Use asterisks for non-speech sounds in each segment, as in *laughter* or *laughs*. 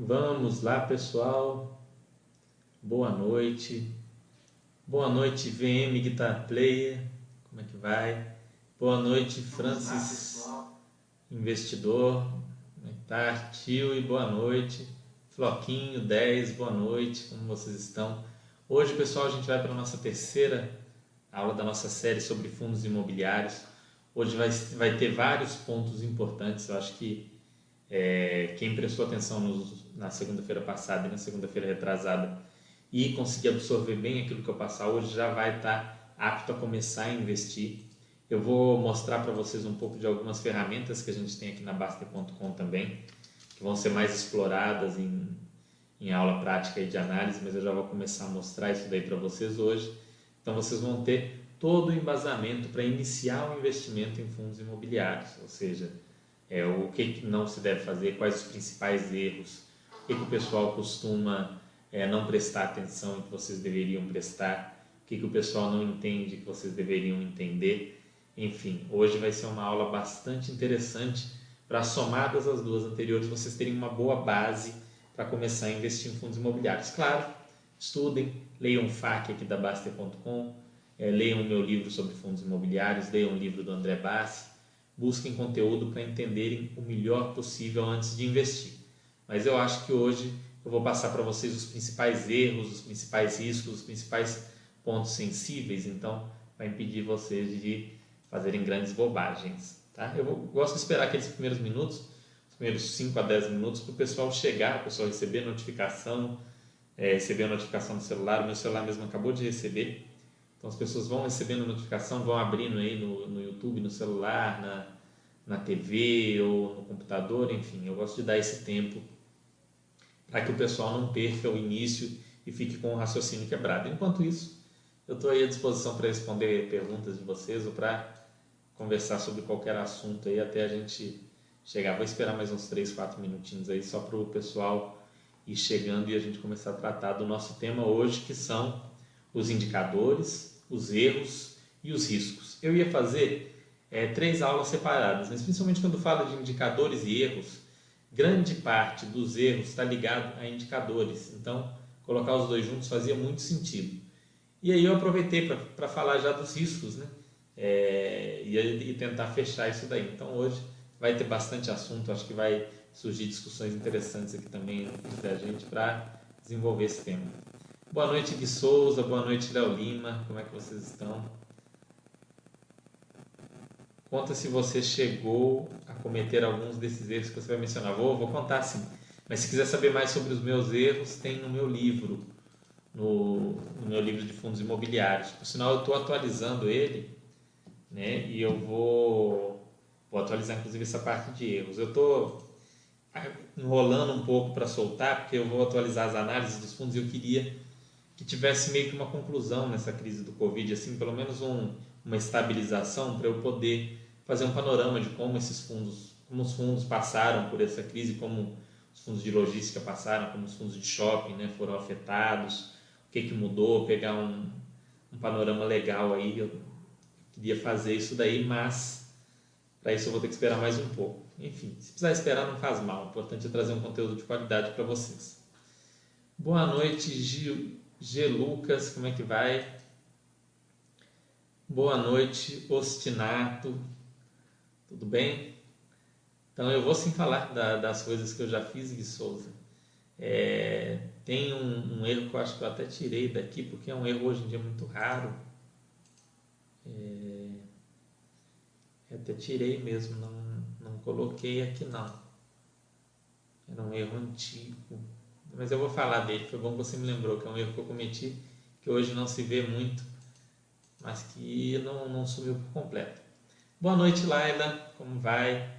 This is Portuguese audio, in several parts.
Vamos lá, pessoal. Boa noite. Boa noite, VM Guitar Player. Como é que vai? Boa noite, Francis Investidor. Como é que tá? Tio e boa noite. Floquinho 10, boa noite. Como vocês estão? Hoje, pessoal, a gente vai para a nossa terceira aula da nossa série sobre fundos imobiliários. Hoje vai, vai ter vários pontos importantes. Eu acho que é, quem prestou atenção na segunda-feira passada e na segunda-feira retrasada e conseguir absorver bem aquilo que eu passar hoje já vai estar apto a começar a investir. Eu vou mostrar para vocês um pouco de algumas ferramentas que a gente tem aqui na Baster.com também, que vão ser mais exploradas em, em aula prática e de análise, mas eu já vou começar a mostrar isso daí para vocês hoje. Então vocês vão ter todo o embasamento para iniciar o investimento em fundos imobiliários, ou seja, é, o que não se deve fazer, quais os principais erros, o que, que o pessoal costuma é, não prestar atenção que vocês deveriam prestar, o que, que o pessoal não entende que vocês deveriam entender. Enfim, hoje vai ser uma aula bastante interessante para somadas as duas anteriores vocês terem uma boa base para começar a investir em fundos imobiliários. Claro, estudem, leiam o FAQ aqui da Baster.com, é, leiam o meu livro sobre fundos imobiliários, leiam o livro do André Bassi, busquem conteúdo para entenderem o melhor possível antes de investir. Mas eu acho que hoje eu vou passar para vocês os principais erros, os principais riscos, os principais pontos sensíveis, então vai impedir vocês de fazerem grandes bobagens. Tá? Eu vou, gosto de esperar aqueles primeiros minutos, os primeiros 5 a 10 minutos, para o pessoal chegar, o pessoal receber notificação, é, receber a notificação do celular, o meu celular mesmo acabou de receber, então as pessoas vão recebendo notificação, vão abrindo aí no, no YouTube, no celular, na, na TV ou no computador, enfim, eu gosto de dar esse tempo para que o pessoal não perca o início e fique com o raciocínio quebrado. Enquanto isso, eu estou aí à disposição para responder perguntas de vocês ou para conversar sobre qualquer assunto aí até a gente chegar. Vou esperar mais uns 3, 4 minutinhos aí só para o pessoal ir chegando e a gente começar a tratar do nosso tema hoje, que são os indicadores, os erros e os riscos. Eu ia fazer é, três aulas separadas, mas principalmente quando falo de indicadores e erros, grande parte dos erros está ligado a indicadores. Então, colocar os dois juntos fazia muito sentido. E aí eu aproveitei para falar já dos riscos, né? É, e, e, tentar fechar isso daí. Então hoje vai ter bastante assunto, acho que vai surgir discussões interessantes aqui também entre a gente para desenvolver esse tema. Boa noite, Gui Souza, boa noite, Léo Lima, como é que vocês estão? Conta se você chegou a cometer alguns desses erros que você vai mencionar. Vou, vou contar sim. Mas se quiser saber mais sobre os meus erros, tem no meu livro, no, no meu livro de fundos imobiliários. Por sinal, eu estou atualizando ele, né? E eu vou, vou atualizar inclusive essa parte de erros. Eu estou enrolando um pouco para soltar, porque eu vou atualizar as análises dos fundos e eu queria que tivesse meio que uma conclusão nessa crise do Covid, assim, pelo menos um, uma estabilização para eu poder fazer um panorama de como esses fundos, como os fundos passaram por essa crise, como os fundos de logística passaram, como os fundos de shopping né, foram afetados, o que, que mudou, pegar um, um panorama legal aí. Eu queria fazer isso daí, mas para isso eu vou ter que esperar mais um pouco. Enfim, se precisar esperar não faz mal, o importante é trazer um conteúdo de qualidade para vocês. Boa noite, Gil, G. Lucas, como é que vai? Boa noite, Ostinato. Tudo bem? Então eu vou sim falar da, das coisas que eu já fiz, Gui Souza. É, tem um, um, erro que eu acho que eu até tirei daqui, porque é um erro hoje em dia muito raro. É, até tirei mesmo, não, não coloquei aqui não. Era um erro antigo. Mas eu vou falar dele, foi bom que você me lembrou, que é um erro que eu cometi, que hoje não se vê muito mas que não, não sumiu por completo. Boa noite, Laila, como vai?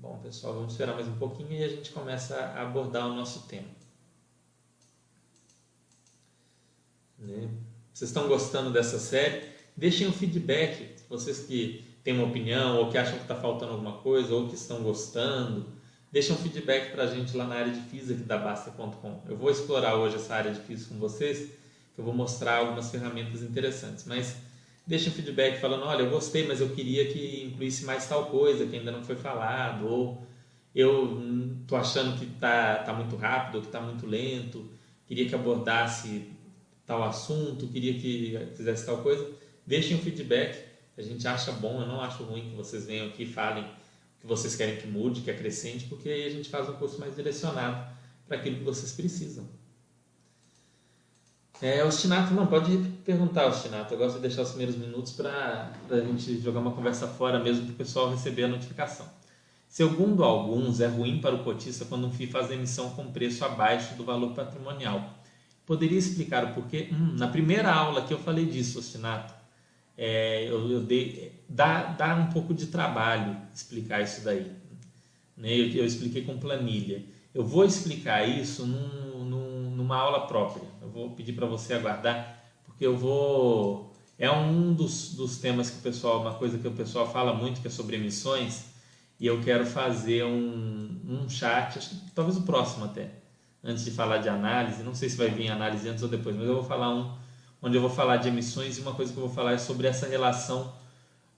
Bom, pessoal, vamos esperar mais um pouquinho e a gente começa a abordar o nosso tema. Né? Vocês estão gostando dessa série? Deixem um feedback, vocês que têm uma opinião ou que acham que está faltando alguma coisa ou que estão gostando. Deixem um feedback para a gente lá na área de física da Basta.com. Eu vou explorar hoje essa área de física com vocês que eu vou mostrar algumas ferramentas interessantes. Mas deixa um feedback falando, olha, eu gostei, mas eu queria que incluísse mais tal coisa que ainda não foi falado, ou eu tô achando que tá, tá muito rápido, que tá muito lento, queria que abordasse tal assunto, queria que fizesse tal coisa, deixem um feedback. A gente acha bom, eu não acho ruim que vocês venham aqui e falem que vocês querem que mude, que acrescente, porque aí a gente faz um curso mais direcionado para aquilo que vocês precisam. É, Ostinato, não, pode perguntar, Ostinato. Eu gosto de deixar os primeiros minutos para a gente jogar uma conversa fora mesmo para o pessoal receber a notificação. Segundo alguns, é ruim para o cotista quando um FII faz emissão com preço abaixo do valor patrimonial. Poderia explicar o porquê? Hum, na primeira aula que eu falei disso, Ostinato, é, eu, eu dá, dá um pouco de trabalho explicar isso daí. Né? Eu, eu expliquei com planilha. Eu vou explicar isso num, num, numa aula própria. Eu vou pedir para você aguardar, porque eu vou. É um dos, dos temas que o pessoal, uma coisa que o pessoal fala muito, que é sobre emissões, e eu quero fazer um, um chat, acho que talvez o próximo até, antes de falar de análise. Não sei se vai vir análise antes ou depois, mas eu vou falar um onde eu vou falar de emissões e uma coisa que eu vou falar é sobre essa relação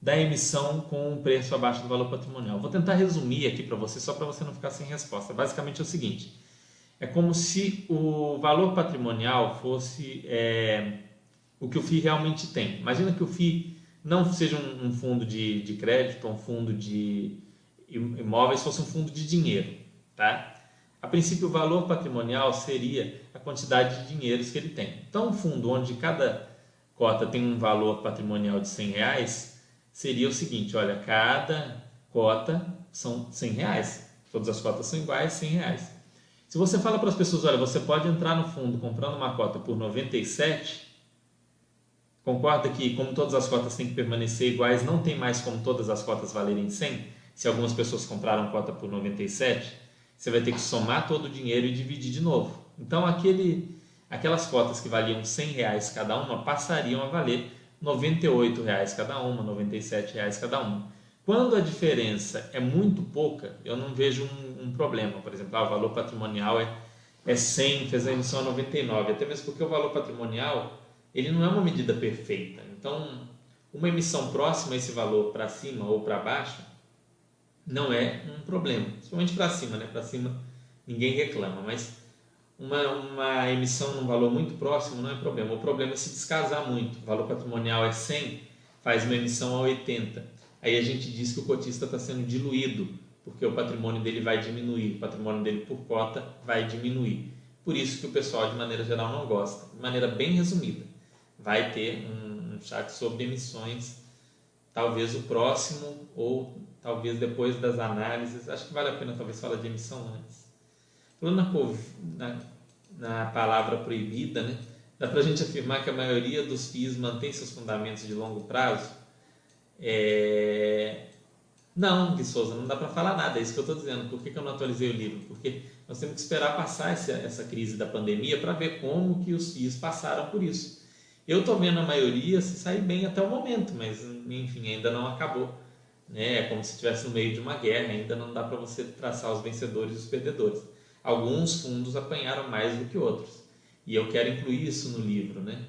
da emissão com o preço abaixo do valor patrimonial. Vou tentar resumir aqui para você, só para você não ficar sem resposta. Basicamente é o seguinte: é como se o valor patrimonial fosse é, o que o FII realmente tem. Imagina que o FII não seja um, um fundo de, de crédito, um fundo de imóveis, fosse um fundo de dinheiro. Tá? A princípio, o valor patrimonial seria a quantidade de dinheiros que ele tem. Então, um fundo onde cada cota tem um valor patrimonial de 100 reais, seria o seguinte, olha, cada cota são 100 reais. Todas as cotas são iguais, 100 reais. Se você fala para as pessoas, olha, você pode entrar no fundo comprando uma cota por 97, concorda que como todas as cotas têm que permanecer iguais, não tem mais como todas as cotas valerem 100? Se algumas pessoas compraram cota por 97, você vai ter que somar todo o dinheiro e dividir de novo. Então, aquele, aquelas cotas que valiam 100 reais cada uma passariam a valer 98 reais cada uma, 97 reais cada uma. Quando a diferença é muito pouca, eu não vejo um, um problema. Por exemplo, ah, o valor patrimonial é, é 100, fez a emissão a 99, até mesmo porque o valor patrimonial ele não é uma medida perfeita. Então, uma emissão próxima a esse valor para cima ou para baixo não é um problema, principalmente para cima, né? Para cima ninguém reclama, mas uma, uma emissão num valor muito próximo não é problema. O problema é se descasar muito. O valor patrimonial é 100, faz uma emissão a 80. Aí a gente diz que o cotista está sendo diluído, porque o patrimônio dele vai diminuir, o patrimônio dele por cota vai diminuir. Por isso que o pessoal, de maneira geral, não gosta. De maneira bem resumida, vai ter um, um chat sobre emissões, talvez o próximo ou talvez depois das análises. Acho que vale a pena talvez falar de emissão antes. Falando na, na, na palavra proibida, né, dá para a gente afirmar que a maioria dos FIIs mantém seus fundamentos de longo prazo? É... Não, Gui Souza, não dá para falar nada, é isso que eu estou dizendo. Por que, que, eu não atualizei o livro? Porque nós temos que esperar passar essa, essa crise da pandemia para ver como que os FIIs passaram por isso. Eu estou vendo a maioria se sair bem até o momento, mas enfim, ainda não acabou. Né? É como se estivesse no meio de uma guerra, ainda não dá para você traçar os vencedores e os perdedores alguns fundos apanharam mais do que outros. E eu quero incluir isso no livro, né?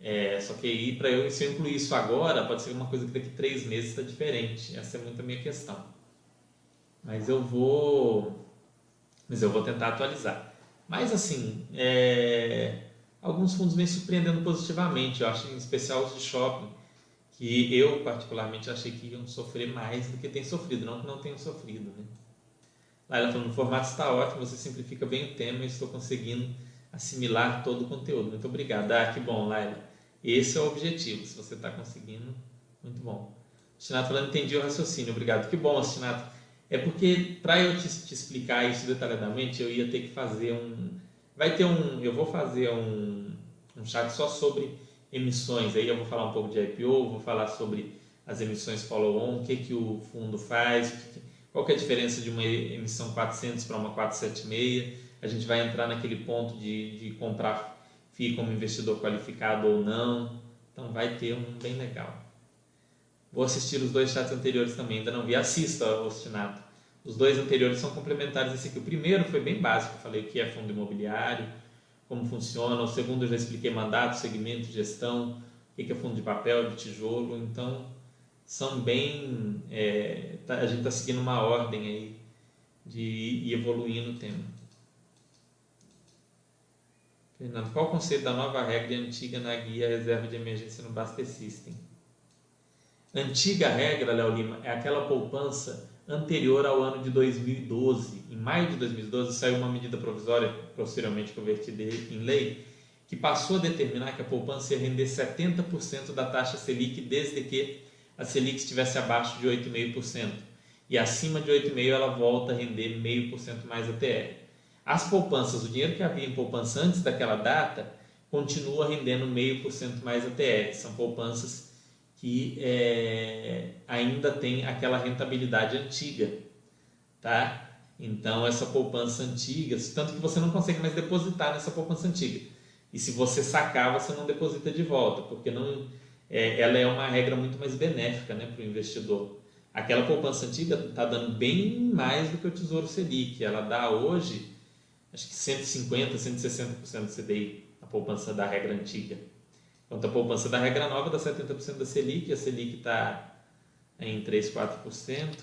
É, só que aí, para eu, se eu incluir isso agora, pode ser uma coisa que daqui três meses está diferente. Essa é muito a minha questão. Mas eu vou, mas eu vou tentar atualizar. Mas assim, é, alguns fundos vêm surpreendendo positivamente. Eu acho, em especial os de shopping, que eu particularmente achei que iam sofrer mais do que têm sofrido, não que não tenham sofrido, né? Laila falando, o formato está ótimo, você simplifica bem o tema e estou conseguindo assimilar todo o conteúdo. Muito obrigado. Ah, que bom, Laila. Esse é o objetivo. Se você está conseguindo, muito bom. Ostinato falando, entendi o raciocínio. Obrigado. Que bom, Ostinato. É porque, para eu te, te, explicar isso detalhadamente, eu ia ter que fazer um... Vai ter um... Eu vou fazer um, um chat só sobre emissões. Aí eu vou falar um pouco de IPO, vou falar sobre as emissões follow-on, o que, que o fundo faz, qual que é a diferença de uma emissão 400 para uma 476? A gente vai entrar naquele ponto de, de comprar FII como investidor qualificado ou não. Então vai ter um bem legal. Vou assistir os dois chats anteriores também, ainda não vi. Assista, Ostinato. Os dois anteriores são complementares esse aqui. O primeiro foi bem básico, falei o que é fundo imobiliário, como funciona. O segundo eu já expliquei mandato, segmento, gestão, o que é fundo de papel, de tijolo. Então, são bem. É, tá, a gente está seguindo uma ordem aí de ir evoluindo o tema. Fernando, qual o conceito da nova regra e antiga na guia reserva de emergência no Baster System? Antiga regra, Léo Lima, é aquela poupança anterior ao ano de 2012. Em maio de 2012 saiu uma medida provisória, posteriormente convertida em lei, que passou a determinar que a poupança ia render 70% da taxa Selic desde que a Selic estivesse abaixo de 8,5%. E acima de 8,5% ela volta a render 0,5% mais a TR. As poupanças, o dinheiro que havia em poupança antes daquela data, continua rendendo 0,5% mais a TR. São poupanças que é, ainda tem aquela rentabilidade antiga, tá? Então essa poupança antiga, tanto que você não consegue mais depositar nessa poupança antiga. E se você sacar, você não deposita de volta, porque não é, ela é uma regra muito mais benéfica né, para o investidor. Aquela poupança antiga está dando bem mais do que o Tesouro Selic. Ela dá hoje, acho que 150%, 160% do CDI, a poupança da regra antiga. Enquanto a poupança da regra nova dá 70% da Selic, a Selic está em 3, 4%.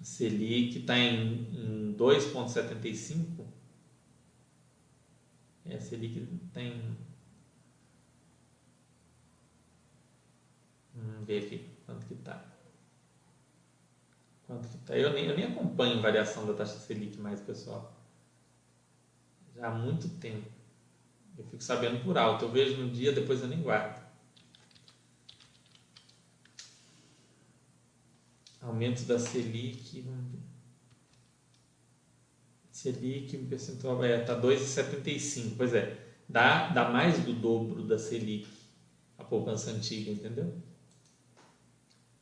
A Selic está em, em 2,75%. É, a Selic tem Vamos ver aqui quanto que está. Quanto que tá? Eu nem, eu nem acompanho variação da taxa Selic mais, pessoal. Já há muito tempo. Eu fico sabendo por alto. Eu vejo no dia, depois eu nem guardo. Aumento da Selic. Selic, o percentual vai estar é, tá 2,75. Pois é, dá, dá mais do dobro da Selic, a poupança antiga, entendeu?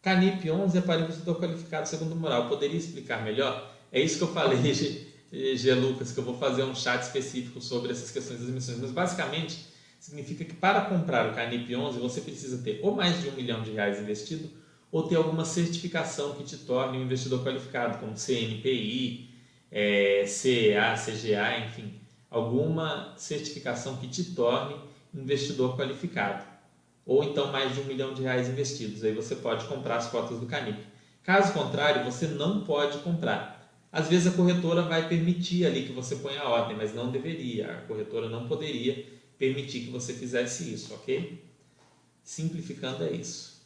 Canip 11 é para investidor qualificado segundo moral. Poderia explicar melhor? É isso que eu falei, *laughs* G. Lucas, que eu vou fazer um chat específico sobre essas questões das emissões. Mas basicamente significa que para comprar o Canip 11 você precisa ter ou mais de um milhão de reais investido ou ter alguma certificação que te torne um investidor qualificado, como CNPI, é, CEA, CGA, enfim, alguma certificação que te torne investidor qualificado ou então mais de um milhão de reais investidos. Aí você pode comprar as cotas do Canip. Caso contrário, você não pode comprar. Às vezes a corretora vai permitir ali que você ponha a ordem, mas não deveria. A corretora não poderia permitir que você fizesse isso, ok? Simplificando é isso.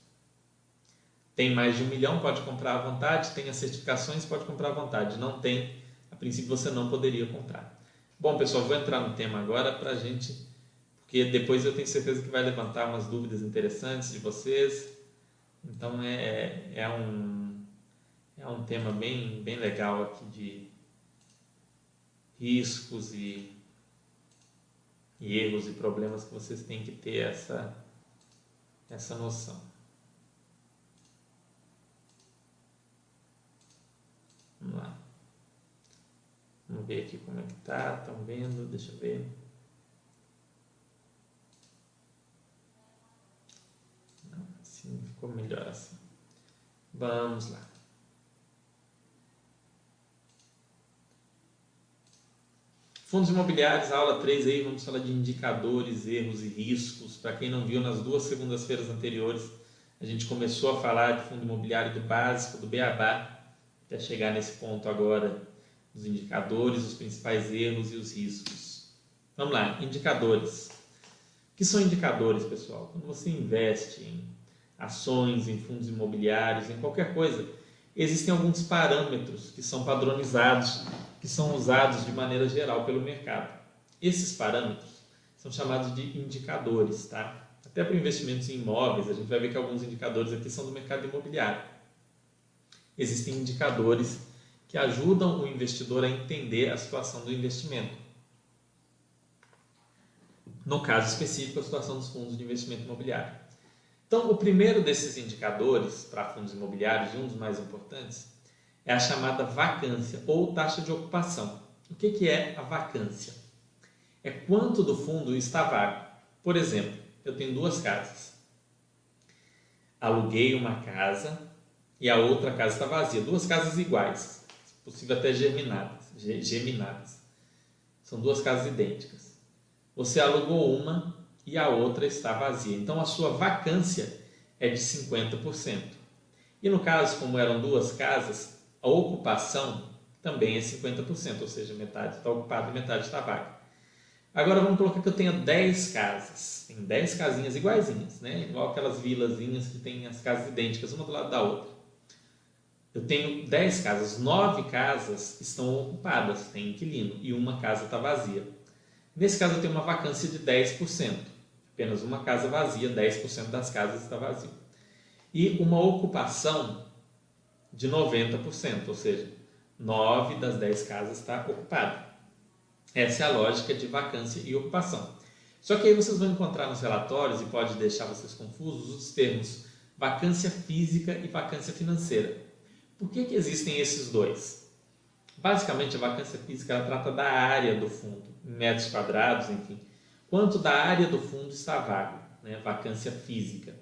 Tem mais de um milhão, pode comprar à vontade. Tem as certificações, pode comprar à vontade. Não tem, a princípio você não poderia comprar. Bom, pessoal, vou entrar no tema agora para a gente porque depois eu tenho certeza que vai levantar umas dúvidas interessantes de vocês. Então é, é, um, é um tema bem, bem legal aqui de riscos e, e erros e problemas que vocês têm que ter essa, essa noção. Vamos lá. Vamos ver aqui como é que tá. Estão vendo? Deixa eu ver. Sim, ficou melhor assim. Vamos lá. Fundos imobiliários, aula 3 aí, vamos falar de indicadores, erros e riscos. Para quem não viu, nas duas segundas-feiras anteriores, a gente começou a falar de fundo imobiliário do básico, do beabá, até chegar nesse ponto agora, os indicadores, os principais erros e os riscos. Vamos lá, indicadores. O que são indicadores, pessoal? Quando você investe em ações, em fundos imobiliários, em qualquer coisa, existem alguns parâmetros que são padronizados, que são usados de maneira geral pelo mercado. Esses parâmetros são chamados de indicadores, tá? Até para investimentos em imóveis, a gente vai ver que alguns indicadores aqui são do mercado imobiliário. Existem indicadores que ajudam o investidor a entender a situação do investimento. No caso específico, a situação dos fundos de investimento imobiliário. Então, o primeiro desses indicadores para fundos imobiliários, e um dos mais importantes, é a chamada vacância ou taxa de ocupação. O que, que é a vacância? É quanto do fundo está vago. Por exemplo, eu tenho duas casas. Aluguei uma casa e a outra casa está vazia. Duas casas iguais, possível até germinadas. geminadas. São duas casas idênticas. Você alugou uma e a outra está vazia. Então a sua vacância é de 50%. E no caso, como eram duas casas, a ocupação também é 50%, ou seja, metade está ocupada e metade está vaga. Agora vamos colocar que eu tenha 10 casas, tem 10 casinhas iguaizinhas, né? igual aquelas vilazinhas que tem as casas idênticas, uma do lado da outra. Eu tenho 10 casas, 9 casas estão ocupadas, tem inquilino, e uma casa está vazia. Nesse caso eu tenho uma vacância de 10%, apenas uma casa vazia, 10% das casas está vazio. E uma ocupação de 90%, ou seja, 9 das 10 casas está ocupada. Essa é a lógica de vacância e ocupação. Só que aí vocês vão encontrar nos relatórios, e pode deixar vocês confusos, os termos vacância física e vacância financeira. Por que, que existem esses dois? Basicamente, a vacância física ela trata da área do fundo, metros quadrados, enfim. Quanto da área do fundo está vago, né? vacância física.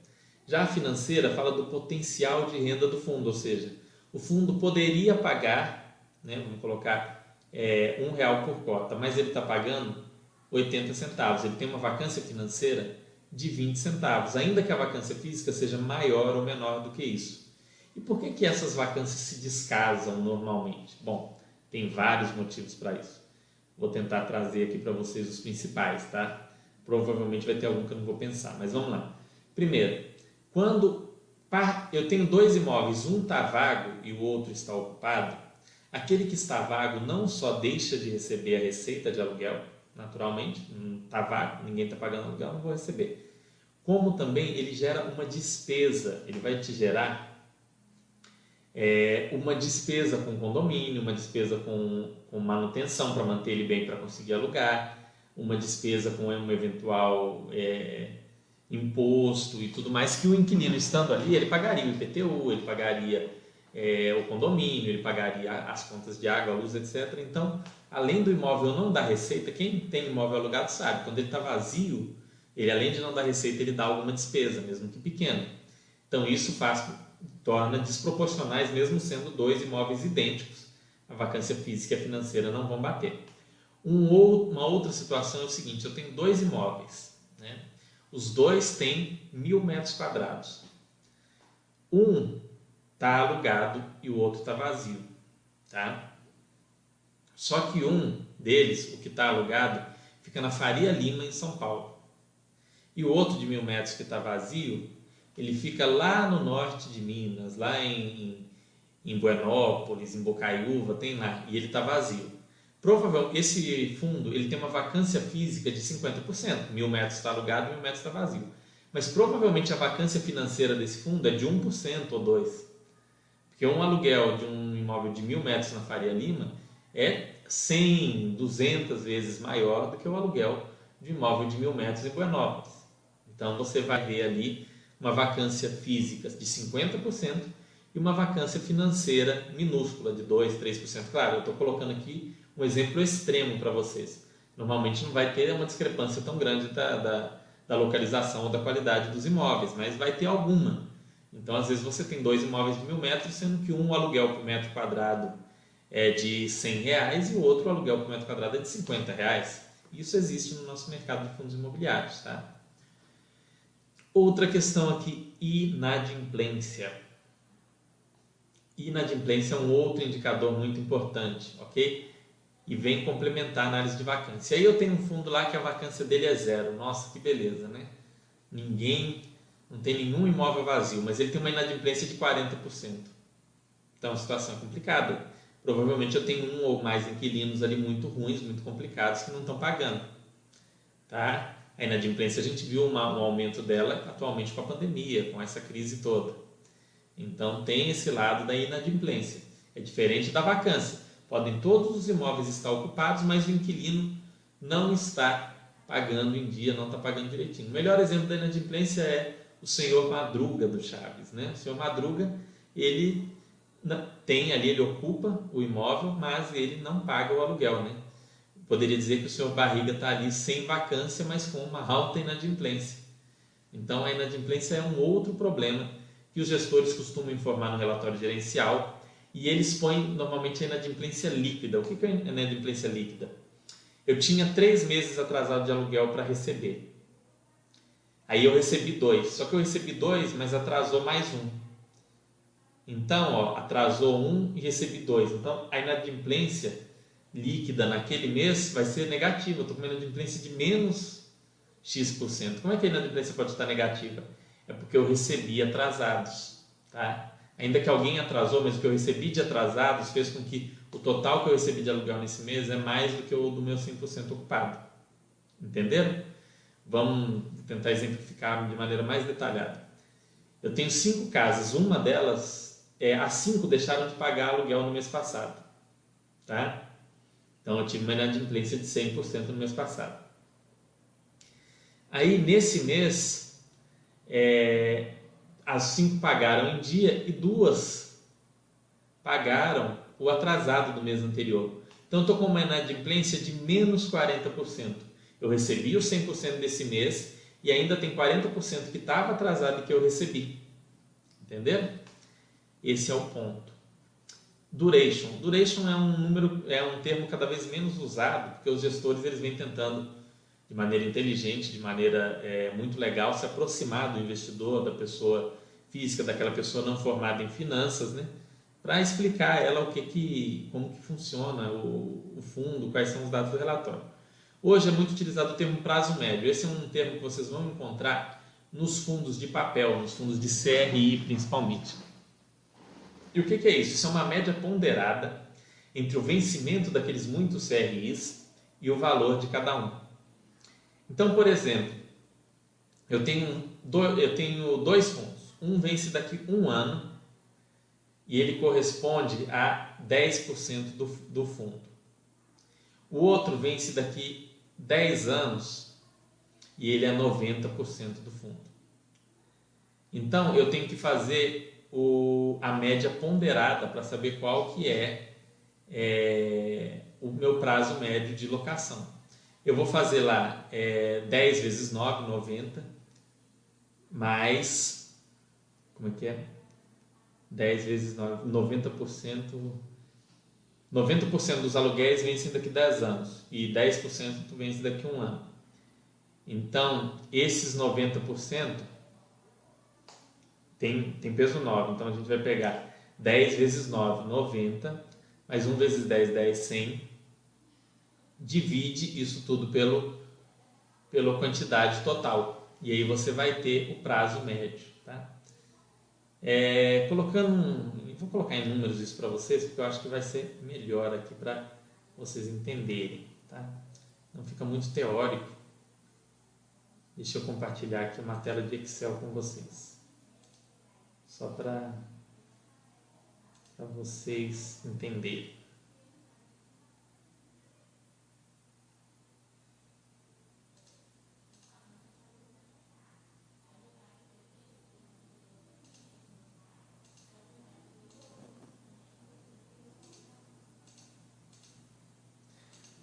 Já a financeira fala do potencial de renda do fundo, ou seja, o fundo poderia pagar, né, vamos colocar é, um real por cota, mas ele está pagando 80 centavos. Ele tem uma vacância financeira de 20 centavos, ainda que a vacância física seja maior ou menor do que isso. E por que, que essas vacâncias se descasam normalmente? Bom, tem vários motivos para isso. Vou tentar trazer aqui para vocês os principais, tá? Provavelmente vai ter algum que eu não vou pensar, mas vamos lá. Primeiro, quando eu tenho dois imóveis, um está vago e o outro está ocupado, aquele que está vago não só deixa de receber a receita de aluguel, naturalmente, está vago, ninguém está pagando aluguel, não vou receber. Como também ele gera uma despesa, ele vai te gerar é, uma despesa com condomínio, uma despesa com, com manutenção para manter ele bem para conseguir alugar, uma despesa com um eventual é, imposto e tudo mais, que o inquilino estando ali, ele pagaria o IPTU, ele pagaria é, o condomínio, ele pagaria as contas de água, luz, etc. Então, além do imóvel não dar receita, quem tem imóvel alugado sabe, quando ele está vazio, ele além de não dar receita, ele dá alguma despesa, mesmo que pequena. Então, isso faz, torna desproporcionais, mesmo sendo dois imóveis idênticos. A vacância física e financeira não vão bater. Um, uma outra situação é o seguinte: eu tenho dois imóveis os dois têm mil metros quadrados. Um está alugado e o outro está vazio, tá? Só que um deles, o que está alugado, fica na Faria Lima, em São Paulo. E o outro de mil metros que está vazio, ele fica lá no norte de Minas, lá em, em Buenópolis, em Bocaiúva, tem lá, e ele está vazio. Provavelmente, esse fundo ele tem uma vacância física de 50%. Mil metros está alugado, mil metros está vazio. Mas provavelmente a vacância financeira desse fundo é de 1% ou 2%. Porque um aluguel de um imóvel de mil metros na Faria Lima é 100, 200 vezes maior do que o aluguel de um imóvel de mil metros em Buenópolis. Então você vai ver ali uma vacância física de 50% e uma vacância financeira minúscula de 2, 3%. Claro, eu estou colocando aqui um exemplo extremo para vocês. Normalmente não vai ter uma discrepância tão grande da, da, da, localização ou da qualidade dos imóveis, mas vai ter alguma. Então, às vezes, você tem dois imóveis de mil metros, sendo que um aluguel por metro quadrado é de 100 reais e o outro aluguel por metro quadrado é de 50 reais. Isso existe no nosso mercado de fundos imobiliários. Tá? Outra questão aqui, inadimplência. Inadimplência é um outro indicador muito importante, ok? E vem complementar a análise de vacância. Aí eu tenho um fundo lá que a vacância dele é zero. Nossa, que beleza, né? Ninguém, não tem nenhum imóvel vazio, mas ele tem uma inadimplência de 40%. Então a situação é complicada. Provavelmente eu tenho um ou mais inquilinos ali muito ruins, muito complicados, que não estão pagando. Tá? A inadimplência a gente viu uma, um aumento dela atualmente com a pandemia, com essa crise toda. Então tem esse lado da inadimplência. É diferente da vacância. Podem todos os imóveis estar ocupados, mas o inquilino não está pagando em dia, não está pagando direitinho. O melhor exemplo da inadimplência é o senhor Madruga do Chaves. Né? O senhor Madruga, ele tem ali, ele ocupa o imóvel, mas ele não paga o aluguel. Né? Poderia dizer que o senhor Barriga está ali sem vacância, mas com uma alta inadimplência. Então, a inadimplência é um outro problema que os gestores costumam informar no relatório gerencial e eles põem normalmente a inadimplência líquida. O que é inadimplência líquida? Eu tinha três meses atrasado de aluguel para receber. Aí eu recebi dois. Só que eu recebi dois, mas atrasou mais um. Então, ó, atrasou um e recebi dois. Então, a inadimplência líquida naquele mês vai ser negativa. Eu estou com uma inadimplência de menos X%. Como é que a inadimplência pode estar negativa? É porque eu recebi atrasados. Tá? Ainda que alguém atrasou, mas o que eu recebi de atrasados fez com que o total que eu recebi de aluguel nesse mês é mais do que o do meu 100% ocupado. Entenderam? Vamos tentar exemplificar de maneira mais detalhada. Eu tenho cinco casas, uma delas, é, as cinco deixaram de pagar aluguel no mês passado. Tá? Então eu tive uma inadimplência de 100% no mês passado. Aí nesse mês, é, as cinco pagaram em dia e duas pagaram o atrasado do mês anterior. Então, estou com uma inadimplência de menos 40%. Eu recebi os 100% desse mês e ainda tem 40% que estava atrasado e que eu recebi. Entenderam? Esse é o ponto. Duration. Duration é um número, é um termo cada vez menos usado, porque os gestores eles vêm tentando de maneira inteligente, de maneira é, muito legal, se aproximar do investidor, da pessoa física, daquela pessoa não formada em finanças, né? para explicar a ela o que, que como que funciona o, o, fundo, quais são os dados do relatório. Hoje é muito utilizado o termo prazo médio. Esse é um termo que vocês vão encontrar nos fundos de papel, nos fundos de CRI principalmente. E o que, que é isso? Isso é uma média ponderada entre o vencimento daqueles muitos CRIs e o valor de cada um. Então, por exemplo, eu tenho, eu tenho dois fundos. Um vence daqui um ano e ele corresponde a 10% do, do fundo. O outro vence daqui 10 anos e ele é 90% do fundo. Então eu tenho que fazer o, a média ponderada para saber qual que é, é, o meu prazo médio de locação. Eu vou fazer lá é, 10 vezes 9, 90, mais. Como é que é? 10 vezes 9, 90%. 90% dos aluguéis vencem daqui a 10 anos e 10% vence daqui um ano. Então, esses 90% tem, tem peso 9. Então, a gente vai pegar 10 vezes 9, 90, mais 1 vezes 10, 10, 100. Divide isso tudo pelo, pela quantidade total. E aí você vai ter o prazo médio. É, colocando, vou colocar em números isso para vocês, porque eu acho que vai ser melhor aqui para vocês entenderem, tá? Não fica muito teórico. Deixa eu compartilhar aqui uma tela de Excel com vocês. Só para vocês entenderem.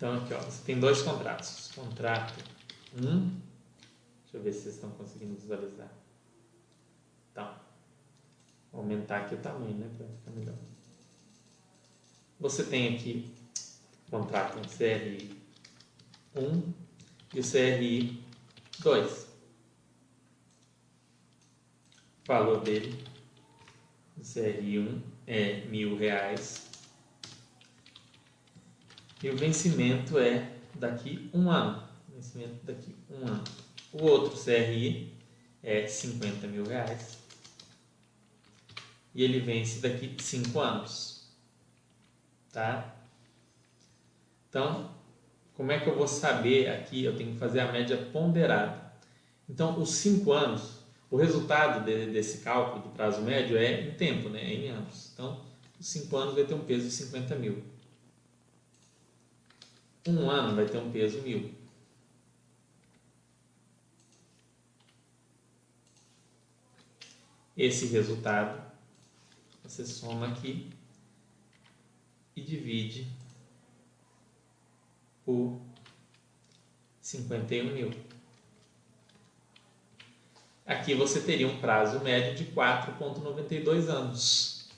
Então, aqui, ó, você tem dois contratos. Contrato 1. Um, deixa eu ver se vocês estão conseguindo visualizar. Então, vou aumentar aqui o tamanho, né, para ficar melhor. Você tem aqui o contrato um CRI 1 e o CRI 2. O valor dele, o CRI 1 é mil reais e o vencimento é daqui um ano. Vencimento daqui um ano. O outro CRI é 50 mil reais. E ele vence daqui cinco anos. Tá? Então, como é que eu vou saber aqui? Eu tenho que fazer a média ponderada. Então, os cinco anos, o resultado de, desse cálculo do prazo médio é em tempo, né? é em anos. Então, os cinco anos vai ter um peso de 50 mil um ano vai ter um peso mil. Esse resultado você soma aqui e divide por 51 mil. Aqui você teria um prazo médio de 4,92 anos.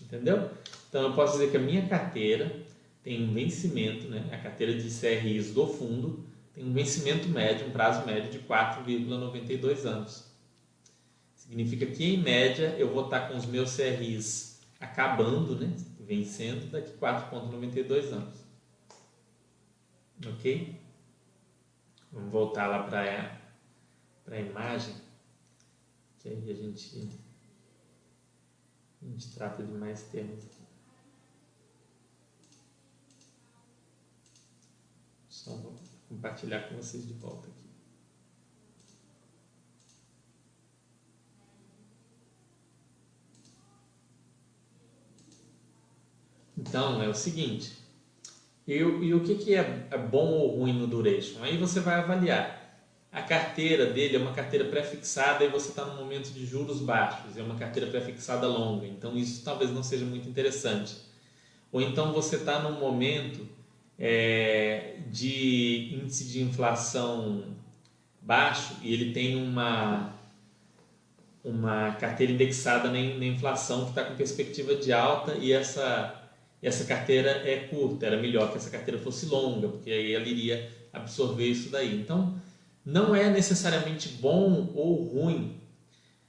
Entendeu? Então eu posso dizer que a minha carteira tem um vencimento, né, a carteira de CRIs do fundo tem um vencimento médio, um prazo médio de 4,92 anos. Significa que, em média, eu vou estar com os meus CRIs acabando, né? vencendo, daqui 4,92 anos. Ok? Vamos voltar lá para a imagem, que aí a gente, a gente trata de mais termos aqui. Vou compartilhar com vocês de volta aqui. Então, é o seguinte, e, e o que, que é, é bom ou ruim no duration? Aí você vai avaliar. A carteira dele é uma carteira pré-fixada e você está num momento de juros baixos, é uma carteira pré-fixada longa, então isso talvez não seja muito interessante. Ou então você está num momento é, de índice de inflação baixo e ele tem uma, uma carteira indexada na, na inflação que está com perspectiva de alta e essa essa carteira é curta, era melhor que essa carteira fosse longa, porque aí ela iria absorver isso daí. Então, não é necessariamente bom ou ruim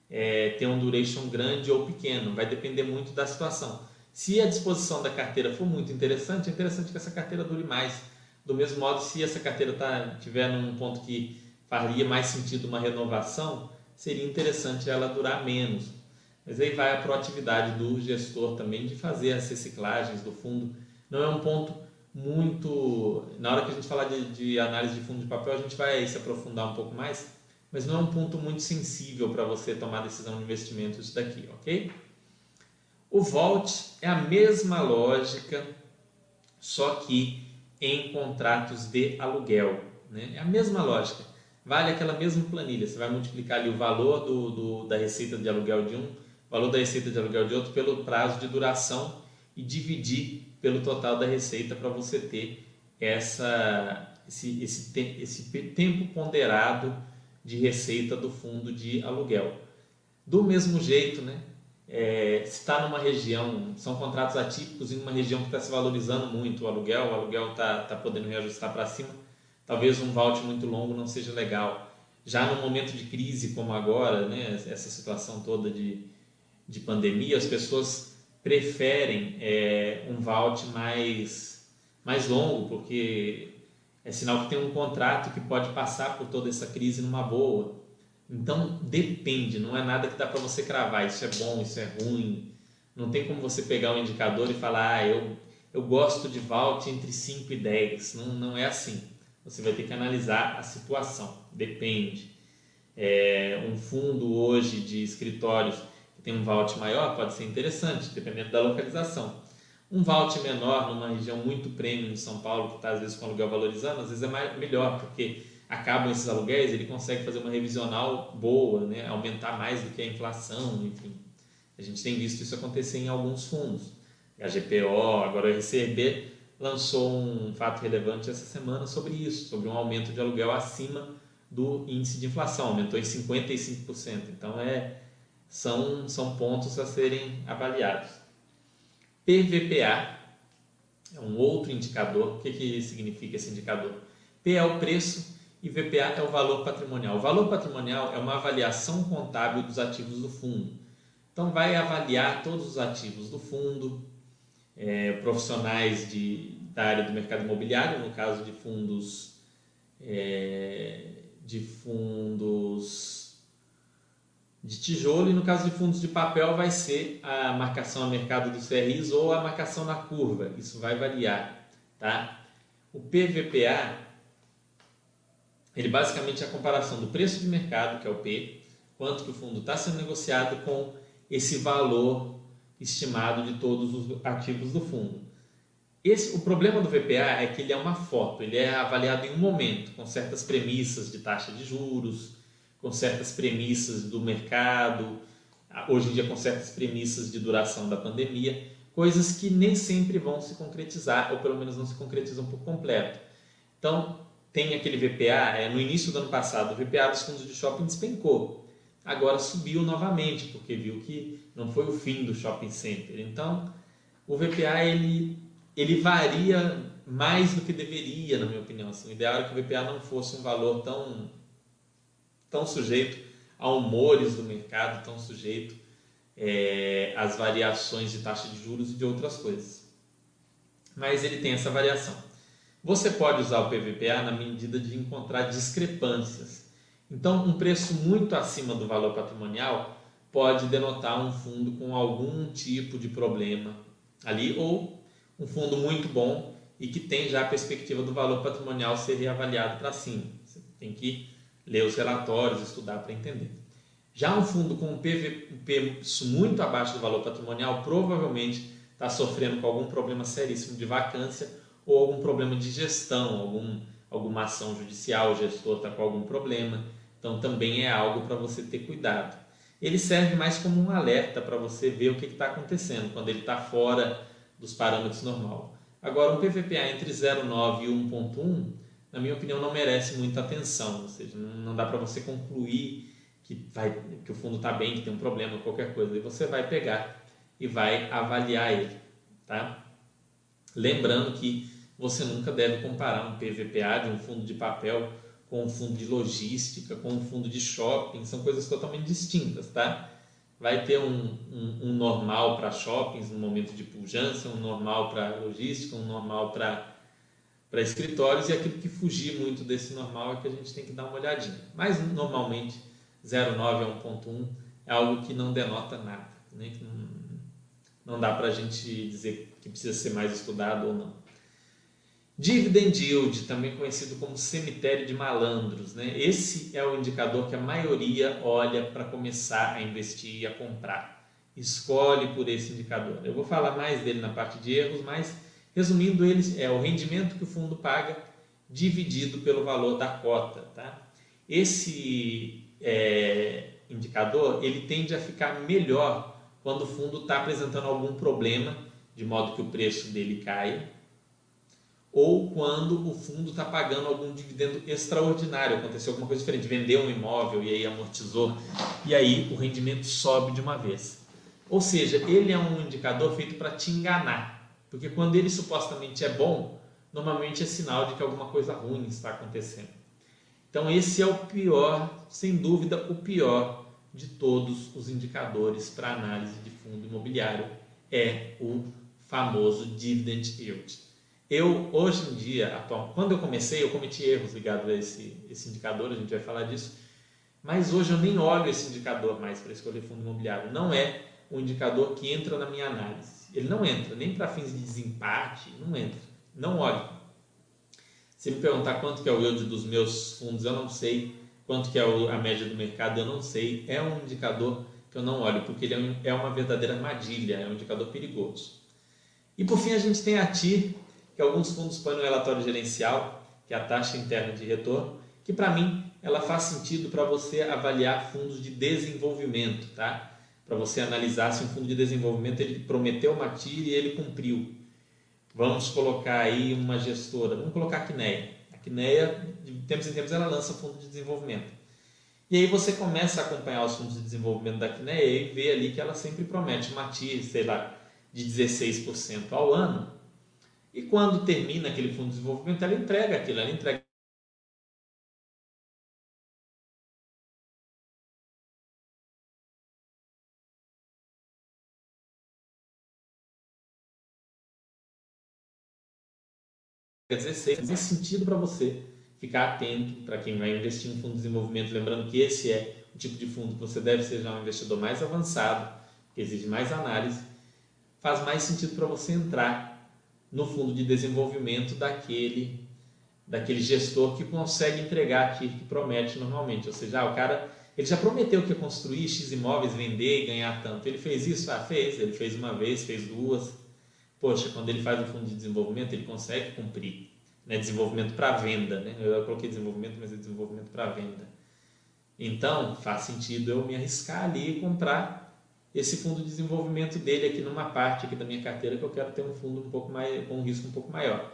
é, ter um duration grande ou pequeno, vai depender muito da situação. Se a disposição da carteira for muito interessante, é interessante que essa carteira dure mais. Do mesmo modo, se essa carteira tá, tiver num ponto que faria mais sentido uma renovação, seria interessante ela durar menos. Mas aí vai a proatividade do gestor também de fazer as reciclagens do fundo. Não é um ponto muito. Na hora que a gente falar de, de análise de fundo de papel, a gente vai se aprofundar um pouco mais, mas não é um ponto muito sensível para você tomar decisão de investimento isso daqui, ok? O Vault é a mesma lógica, só que em contratos de aluguel. Né? É a mesma lógica. Vale aquela mesma planilha. Você vai multiplicar ali o valor do, do da receita de aluguel de um valor da receita de aluguel de outro pelo prazo de duração e dividir pelo total da receita para você ter essa, esse, esse, esse tempo ponderado de receita do fundo de aluguel. Do mesmo jeito, né? É, se está numa região, são contratos atípicos em uma região que está se valorizando muito o aluguel, o aluguel está tá podendo reajustar para cima, talvez um vault muito longo não seja legal. Já no momento de crise como agora, né, essa situação toda de, de pandemia, as pessoas preferem é, um vault mais, mais longo, porque é sinal que tem um contrato que pode passar por toda essa crise numa boa. Então depende, não é nada que dá para você cravar, isso é bom, isso é ruim. Não tem como você pegar um indicador e falar, ah, eu, eu gosto de vault entre 5 e 10. Não, não é assim. Você vai ter que analisar a situação, depende. É, um fundo hoje de escritórios tem um vault maior, pode ser interessante, dependendo da localização. Um vault menor, numa região muito premium de São Paulo, que está às vezes com aluguel valorizando, às vezes é mais, melhor, porque acabam esses aluguéis, ele consegue fazer uma revisional boa, né? aumentar mais do que a inflação, enfim. A gente tem visto isso acontecer em alguns fundos. A GPO, agora o RCB, lançou um fato relevante essa semana sobre isso, sobre um aumento de aluguel acima do índice de inflação, aumentou em 55%. Então é são, são pontos a serem avaliados. PVPA é um outro indicador. O que, que significa esse indicador? P é o preço e VPA é o valor patrimonial. O valor patrimonial é uma avaliação contábil dos ativos do fundo. Então, vai avaliar todos os ativos do fundo, é, profissionais de, da área do mercado imobiliário, no caso de fundos, é, de fundos de tijolo e no caso de fundos de papel vai ser a marcação a mercado dos CRIs ou a marcação na curva, isso vai variar, tá? O PVPA, ele basicamente é a comparação do preço de mercado, que é o P, quanto que o fundo está sendo negociado com esse valor estimado de todos os ativos do fundo. Esse, o problema do VPA é que ele é uma foto, ele é avaliado em um momento, com certas premissas de taxa de juros, com certas premissas do mercado, hoje em dia com certas premissas de duração da pandemia, coisas que nem sempre vão se concretizar, ou pelo menos não se concretizam por completo. Então, tem aquele VPA, é, no início do ano passado, o VPA dos fundos de shopping despencou. Agora subiu novamente, porque viu que não foi o fim do shopping center. Então, o VPA ele, ele varia mais do que deveria, na minha opinião. Assim, o ideal era que o VPA não fosse um valor tão tão sujeito a humores do mercado, estão sujeitos é, às variações de taxa de juros e de outras coisas. Mas ele tem essa variação. Você pode usar o PVPA na medida de encontrar discrepâncias. Então, um preço muito acima do valor patrimonial pode denotar um fundo com algum tipo de problema ali, ou um fundo muito bom e que tem já a perspectiva do valor patrimonial ser reavaliado para cima. Você tem que ler os relatórios, estudar para entender. Já um fundo com um PV muito abaixo do valor patrimonial provavelmente está sofrendo com algum problema seríssimo de vacância ou algum problema de gestão, algum, alguma ação judicial, o gestor está com algum problema. Então também é algo para você ter cuidado. Ele serve mais como um alerta para você ver o que está acontecendo quando ele está fora dos parâmetros normal. Agora, um PVPA entre 0,9 e 1,1, na minha opinião, não merece muita atenção, ou seja, não dá para você concluir que, vai, que o fundo está bem, que tem um problema, qualquer coisa. E você vai pegar e vai avaliar ele. Tá? Lembrando que você nunca deve comparar um PVPA de um fundo de papel com um fundo de logística, com um fundo de shopping, são coisas totalmente distintas, tá? vai ter um, um, um normal para shoppings no momento de pujança, um normal para logística, um normal para escritórios e aquilo que fugir muito desse normal é que a gente tem que dar uma olhadinha. Mas normalmente 0,9 a 1,1 é algo que não denota nada, né? não, não dá para a gente dizer que precisa ser mais estudado ou não. Dividend yield, também conhecido como cemitério de malandros, né? Esse é o indicador que a maioria olha para começar a investir e a comprar. Escolhe por esse indicador. Eu vou falar mais dele na parte de erros, mas resumindo, ele é o rendimento que o fundo paga dividido pelo valor da cota, tá? Esse é, indicador ele tende a ficar melhor quando o fundo está apresentando algum problema, de modo que o preço dele caia ou quando o fundo está pagando algum dividendo extraordinário, aconteceu alguma coisa diferente, vendeu um imóvel e aí amortizou, e aí o rendimento sobe de uma vez. Ou seja, ele é um indicador feito para te enganar, porque quando ele supostamente é bom, normalmente é sinal de que alguma coisa ruim está acontecendo. Então, esse é o pior, sem dúvida, o pior de todos os indicadores para análise de fundo imobiliário é o famoso dividend yield. Eu, hoje em dia, atual, quando eu comecei, eu cometi erros ligados a esse, esse indicador, a gente vai falar disso, mas hoje eu nem olho esse indicador mais para escolher fundo imobiliário. Não é um indicador que entra na minha análise. Ele não entra, nem para fins de desempate, não entra. Não olho. Se me perguntar quanto que é o yield dos meus fundos, eu não sei. Quanto que é a média do mercado, eu não sei. É um indicador que eu não olho, porque ele é, é uma verdadeira armadilha, é um indicador perigoso. E por fim a gente tem a TIR, que alguns fundos põem no relatório gerencial, que é a taxa interna de retorno, que para mim ela faz sentido para você avaliar fundos de desenvolvimento, tá? Para você analisar se um fundo de desenvolvimento ele prometeu uma TIR e ele cumpriu. Vamos colocar aí uma gestora, vamos colocar a Quineia. A Quineia, de tempos em tempos, ela lança fundo de desenvolvimento. E aí você começa a acompanhar os fundos de desenvolvimento da Quineia e vê ali que ela sempre promete uma TIR, sei lá, de 16% ao ano, e quando termina aquele fundo de desenvolvimento, ela entrega aquilo, ela entrega dizer, faz sentido para você ficar atento para quem vai investir em fundo de desenvolvimento, lembrando que esse é o tipo de fundo que você deve ser já um investidor mais avançado, que exige mais análise, faz mais sentido para você entrar no fundo de desenvolvimento daquele daquele gestor que consegue entregar aquilo que promete normalmente. Ou seja, ah, o cara ele já prometeu que ia construir X imóveis, vender e ganhar tanto. Ele fez isso? Ah, fez. Ele fez uma vez, fez duas. Poxa, quando ele faz o fundo de desenvolvimento, ele consegue cumprir. Né? Desenvolvimento para venda. Né? Eu coloquei desenvolvimento, mas é desenvolvimento para venda. Então, faz sentido eu me arriscar ali e comprar esse fundo de desenvolvimento dele aqui numa parte aqui da minha carteira que eu quero ter um fundo um pouco mais com um risco um pouco maior.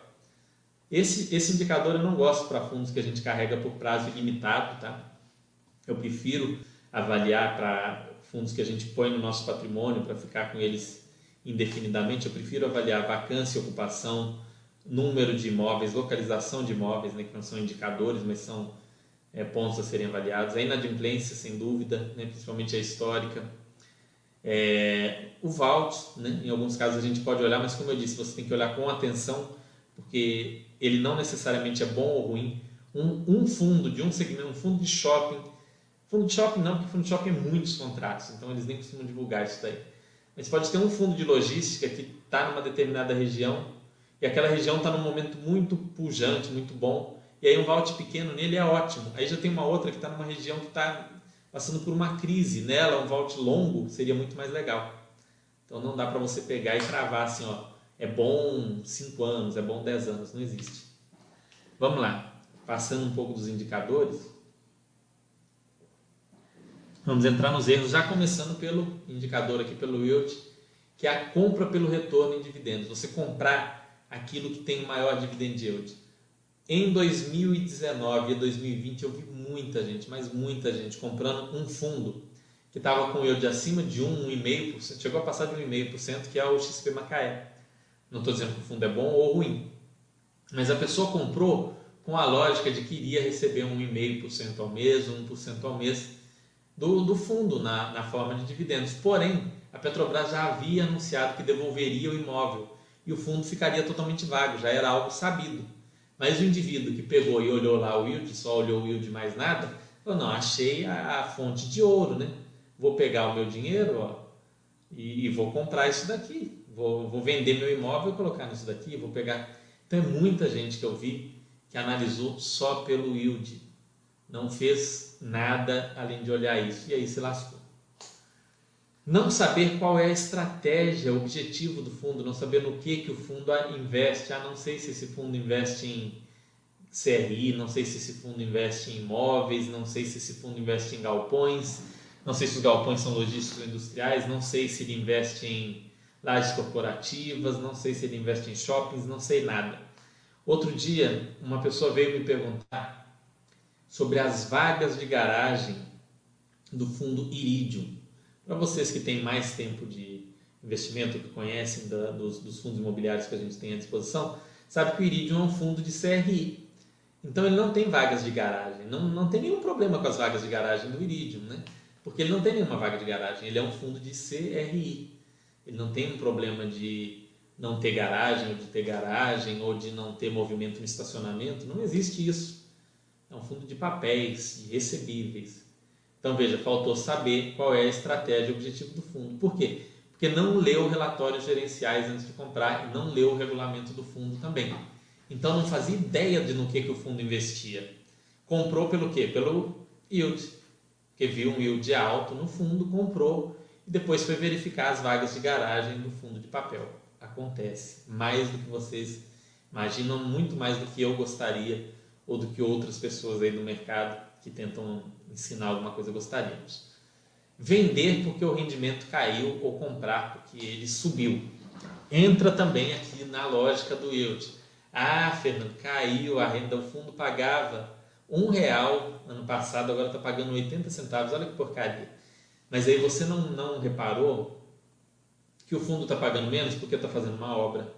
Esse, esse indicador eu não gosto para fundos que a gente carrega por prazo ilimitado, tá? Eu prefiro avaliar para fundos que a gente põe no nosso patrimônio para ficar com eles indefinidamente. Eu prefiro avaliar vacância, ocupação, número de imóveis, localização de imóveis, né, que não são indicadores, mas são é, pontos a serem avaliados. A inadimplência, sem dúvida, né, principalmente a histórica. É, o vault, né, em alguns casos a gente pode olhar, mas como eu disse, você tem que olhar com atenção, porque ele não necessariamente é bom ou ruim. Um, um fundo de um segmento, um fundo de shopping, fundo de shopping não, porque fundo de shopping é muitos contratos, então eles nem costumam divulgar isso daí. Mas pode ter um fundo de logística que está numa determinada região e aquela região está num momento muito pujante, muito bom, e aí um vault pequeno nele é ótimo. Aí já tem uma outra que está numa região que está passando por uma crise, nela um vault longo seria muito mais legal. Então não dá para você pegar e cravar assim, ó, é bom 5 anos, é bom 10 anos, não existe. Vamos lá, passando um pouco dos indicadores. Vamos entrar nos erros, já começando pelo indicador aqui, pelo yield, que é a compra pelo retorno em dividendos. Você comprar aquilo que tem maior dividend yield. Em 2019 e 2020 eu vi muita gente, mas muita gente comprando um fundo que estava com yield acima de 1, 1,5%, chegou a passar de 1,5%, que é o XP Macaé. Não estou dizendo que o fundo é bom ou ruim, mas a pessoa comprou com a lógica de que iria receber 1,5% ao mês, 1% ao mês do, do fundo na, na forma de dividendos. Porém, a Petrobras já havia anunciado que devolveria o imóvel e o fundo ficaria totalmente vago, já era algo sabido. Mas o indivíduo que pegou e olhou lá o yield, só olhou o yield mais nada, falou, não, achei a, a fonte de ouro, né? Vou pegar o meu dinheiro ó, e, e vou comprar isso daqui. Vou, vou vender meu imóvel e colocar nisso daqui, vou pegar... Então é muita gente que eu vi que analisou só pelo yield. Não fez nada além de olhar isso. E aí se lascou. Não saber qual é a estratégia, o objetivo do fundo, não saber no que, que o fundo investe. Ah, não sei se esse fundo investe em CRI, não sei se esse fundo investe em imóveis, não sei se esse fundo investe em galpões, não sei se os galpões são logísticos ou industriais, não sei se ele investe em lajes corporativas, não sei se ele investe em shoppings, não sei nada. Outro dia, uma pessoa veio me perguntar sobre as vagas de garagem do fundo Iridium. Para vocês que têm mais tempo de investimento, que conhecem da, dos, dos, fundos imobiliários que a gente tem à disposição, sabe que o Iridium é um fundo de CRI. Então ele não tem vagas de garagem. Não, não tem nenhum problema com as vagas de garagem do Iridium, né? Porque ele não tem nenhuma vaga de garagem. Ele é um fundo de CRI. Ele não tem um problema de não ter garagem, ou de ter garagem, ou de não ter movimento no estacionamento. Não existe isso. É um fundo de papéis, de recebíveis. Então veja, faltou saber qual é a estratégia e o objetivo do fundo. Por quê? Porque não leu relatórios gerenciais antes de comprar e não leu o regulamento do fundo também. Então não fazia ideia de no que, que o fundo investia. Comprou pelo quê? Pelo yield. Porque viu um yield alto no fundo, comprou e depois foi verificar as vagas de garagem do fundo de papel. Acontece mais do que vocês imaginam, muito mais do que eu gostaria ou do que outras pessoas aí no mercado que tentam ensinar alguma coisa gostaríamos. Vender porque o rendimento caiu ou comprar porque ele subiu. Entra também aqui na lógica do yield. Ah, Fernando, caiu a renda, o fundo pagava um real ano passado, agora está pagando 80 centavos, olha que porcaria. Mas aí você não, não reparou que o fundo está pagando menos porque está fazendo uma obra.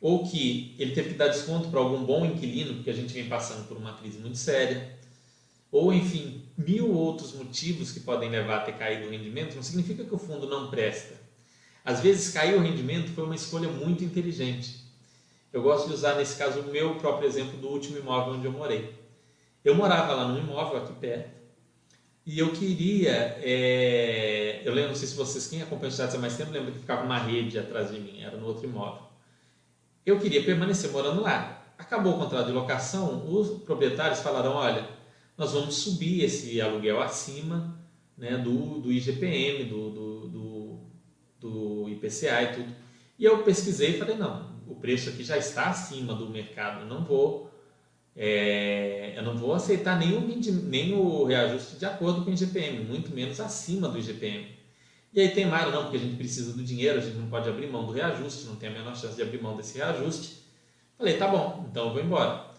Ou que ele teve que dar desconto para algum bom inquilino, porque a gente vem passando por uma crise muito séria ou enfim, mil outros motivos que podem levar a ter caído o rendimento, não significa que o fundo não presta. Às vezes, cair o rendimento foi uma escolha muito inteligente. Eu gosto de usar, nesse caso, o meu próprio exemplo do último imóvel onde eu morei. Eu morava lá num imóvel aqui perto e eu queria. É... Eu lembro, não sei se vocês, quem acompanha o há mais tempo, lembra que ficava uma rede atrás de mim, era no outro imóvel. Eu queria permanecer morando lá. Acabou o contrato de locação, os proprietários falaram: olha nós vamos subir esse aluguel acima né, do, do IGPM, do, do, do, do IPCA e tudo. E eu pesquisei e falei, não, o preço aqui já está acima do mercado, eu não vou, é, eu não vou aceitar nenhum, nem o reajuste de acordo com o IGPM, muito menos acima do IGPM. E aí tem mais, não, porque a gente precisa do dinheiro, a gente não pode abrir mão do reajuste, não tem a menor chance de abrir mão desse reajuste. Falei, tá bom, então eu vou embora.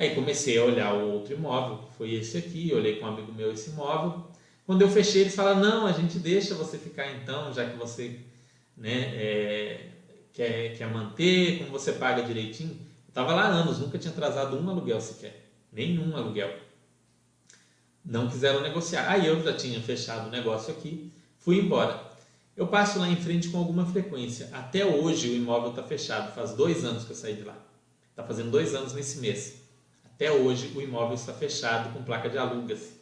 Aí comecei a olhar o outro imóvel, foi esse aqui, olhei com um amigo meu esse imóvel. Quando eu fechei, eles falaram: não, a gente deixa você ficar então, já que você né, é, quer, quer manter, como você paga direitinho. Eu estava lá anos, nunca tinha atrasado um aluguel sequer, nenhum aluguel. Não quiseram negociar. Aí eu já tinha fechado o negócio aqui, fui embora. Eu passo lá em frente com alguma frequência. Até hoje o imóvel está fechado. Faz dois anos que eu saí de lá. Está fazendo dois anos nesse mês. Até hoje o imóvel está fechado com placa de alugas.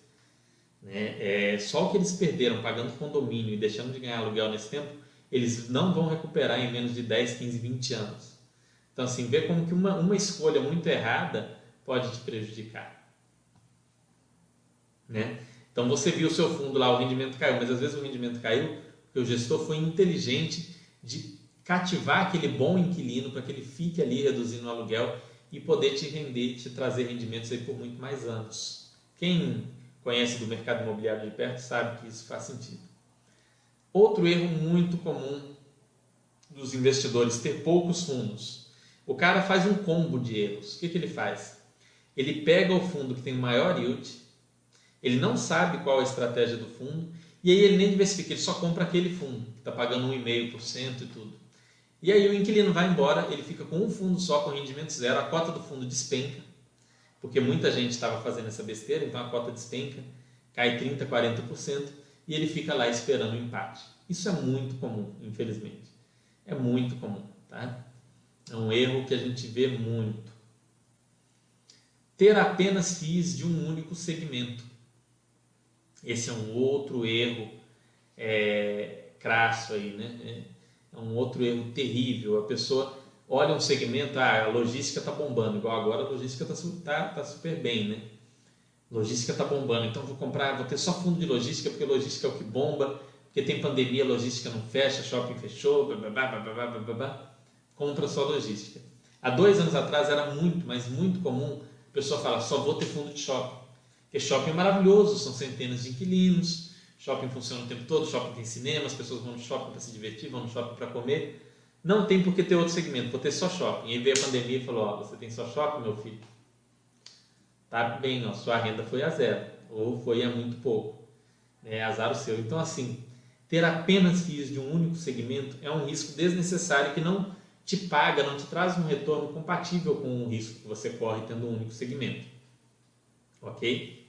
Né? É, só o que eles perderam pagando condomínio e deixando de ganhar aluguel nesse tempo, eles não vão recuperar em menos de 10, 15, 20 anos. Então, assim, vê como que uma, uma escolha muito errada pode te prejudicar. Né? Então, você viu o seu fundo lá, o rendimento caiu, mas às vezes o rendimento caiu porque o gestor foi inteligente de cativar aquele bom inquilino para que ele fique ali reduzindo o aluguel e poder te render, te trazer rendimentos aí por muito mais anos. Quem conhece do mercado imobiliário de perto sabe que isso faz sentido. Outro erro muito comum dos investidores ter poucos fundos. O cara faz um combo de erros. O que, que ele faz? Ele pega o fundo que tem maior yield, ele não sabe qual a estratégia do fundo, e aí ele nem diversifica, ele só compra aquele fundo, que está pagando 1,5% e tudo. E aí o inquilino vai embora, ele fica com um fundo só com rendimento zero, a cota do fundo despenca, porque muita gente estava fazendo essa besteira, então a cota despenca, cai 30%, 40% e ele fica lá esperando o empate. Isso é muito comum, infelizmente. É muito comum, tá? É um erro que a gente vê muito. Ter apenas FIIs de um único segmento. Esse é um outro erro é, crasso aí, né? É, é um outro erro terrível. A pessoa olha um segmento, ah, a logística está bombando, igual agora a logística está tá, tá super bem, né? Logística está bombando, então vou comprar, vou ter só fundo de logística, porque logística é o que bomba, porque tem pandemia, logística não fecha, shopping fechou, blá, blá, blá, blá, blá, blá, compra só logística. Há dois anos atrás era muito, mas muito comum a pessoa falar, só vou ter fundo de shopping. Porque shopping é maravilhoso, são centenas de inquilinos, shopping funciona o tempo todo, shopping tem cinema, as pessoas vão no shopping para se divertir, vão no shopping para comer. Não tem por que ter outro segmento, vou ter só shopping. Aí veio a pandemia e falou: Ó, você tem só shopping, meu filho? Tá bem, ó, sua renda foi a zero, ou foi a muito pouco. É azar o seu. Então, assim, ter apenas FIIs de um único segmento é um risco desnecessário que não te paga, não te traz um retorno compatível com o risco que você corre tendo um único segmento. Ok?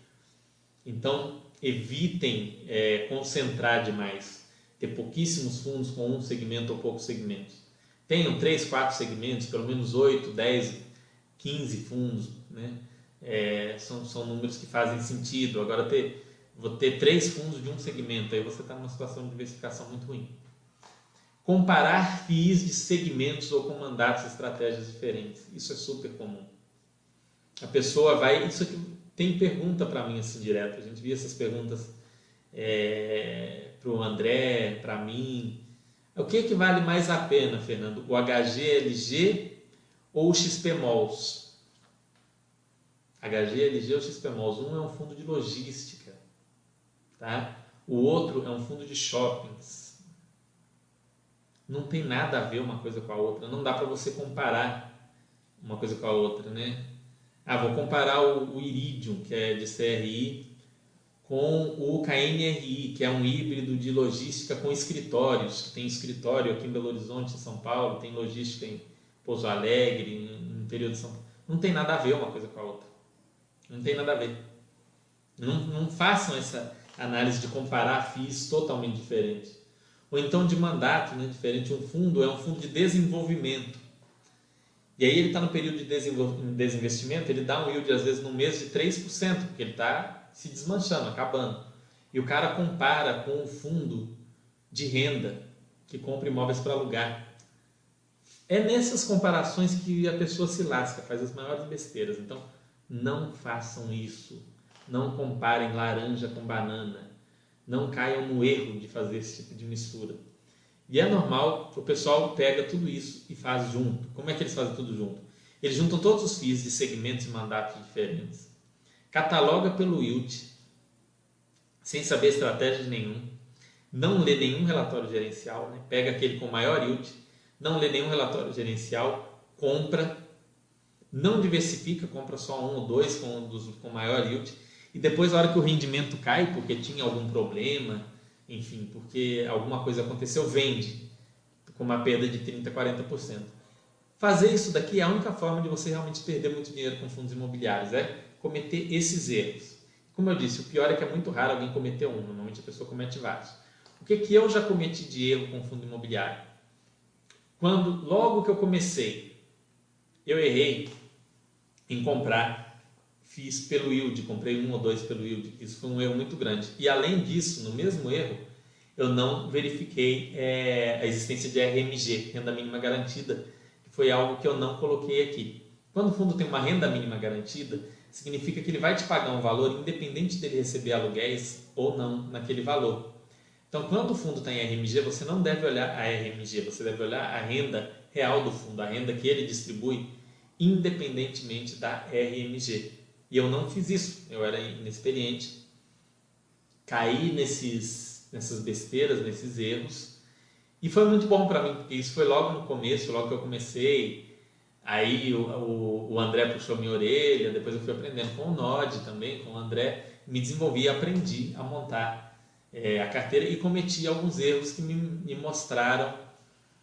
Então, evitem é, concentrar demais, ter pouquíssimos fundos com um segmento ou poucos segmentos. Tenham três, quatro segmentos, pelo menos 8, 10, 15 fundos, né? É, são, são números que fazem sentido. Agora, ter, vou ter três fundos de um segmento, aí você está numa situação de diversificação muito ruim. Comparar FIIs de segmentos ou com mandatos e estratégias diferentes. Isso é super comum. A pessoa vai. Isso aqui tem pergunta para mim assim direto. A gente via essas perguntas é, para o André, para mim. O que, que vale mais a pena, Fernando? O HGLG ou o XPMOLs? HGLG ou XPMOLs? Um é um fundo de logística, tá? o outro é um fundo de shoppings. Não tem nada a ver uma coisa com a outra, não dá para você comparar uma coisa com a outra, né? Ah, vou comparar o, o Iridium, que é de CRI, com o KNRI, que é um híbrido de logística com escritórios, que tem escritório aqui em Belo Horizonte, em São Paulo, tem logística em Pouso Alegre, no interior de São Paulo. Não tem nada a ver uma coisa com a outra. Não tem nada a ver. Não, não façam essa análise de comparar FIIs totalmente diferentes. Ou então de mandato né, diferente. Um fundo é um fundo de desenvolvimento. E aí ele está no período de desinvestimento, ele dá um yield às vezes no mês de 3%, porque ele está se desmanchando, acabando. E o cara compara com o fundo de renda que compra imóveis para alugar. É nessas comparações que a pessoa se lasca, faz as maiores besteiras. Então, não façam isso. Não comparem laranja com banana. Não caiam no erro de fazer esse tipo de mistura. E é normal que o pessoal pega tudo isso e faz junto. Como é que eles fazem tudo junto? Eles juntam todos os FIIs de segmentos e mandatos diferentes, cataloga pelo yield, sem saber estratégia nenhum, não lê nenhum relatório gerencial, né? pega aquele com maior yield, não lê nenhum relatório gerencial, compra, não diversifica, compra só um ou dois com, dos, com maior yield, e depois, na hora que o rendimento cai, porque tinha algum problema, enfim, porque alguma coisa aconteceu, vende com uma perda de 30%, 40%. Fazer isso daqui é a única forma de você realmente perder muito dinheiro com fundos imobiliários, é cometer esses erros. Como eu disse, o pior é que é muito raro alguém cometer um, normalmente a pessoa comete vários. O que, que eu já cometi de erro com fundo imobiliário? Quando, logo que eu comecei, eu errei em comprar, fiz pelo yield, comprei um ou dois pelo yield, isso foi um erro muito grande. E além disso, no mesmo erro, eu não verifiquei é, a existência de RMG, renda mínima garantida, que foi algo que eu não coloquei aqui. Quando o fundo tem uma renda mínima garantida, significa que ele vai te pagar um valor independente dele receber aluguéis ou não naquele valor. Então, quando o fundo tem RMG, você não deve olhar a RMG, você deve olhar a renda real do fundo, a renda que ele distribui, independentemente da RMG. E eu não fiz isso, eu era inexperiente, caí nesses, nessas besteiras, nesses erros, e foi muito bom para mim, porque isso foi logo no começo, logo que eu comecei. Aí o, o, o André puxou minha orelha, depois eu fui aprendendo com o Nod também, com o André, me desenvolvi e aprendi a montar é, a carteira e cometi alguns erros que me, me mostraram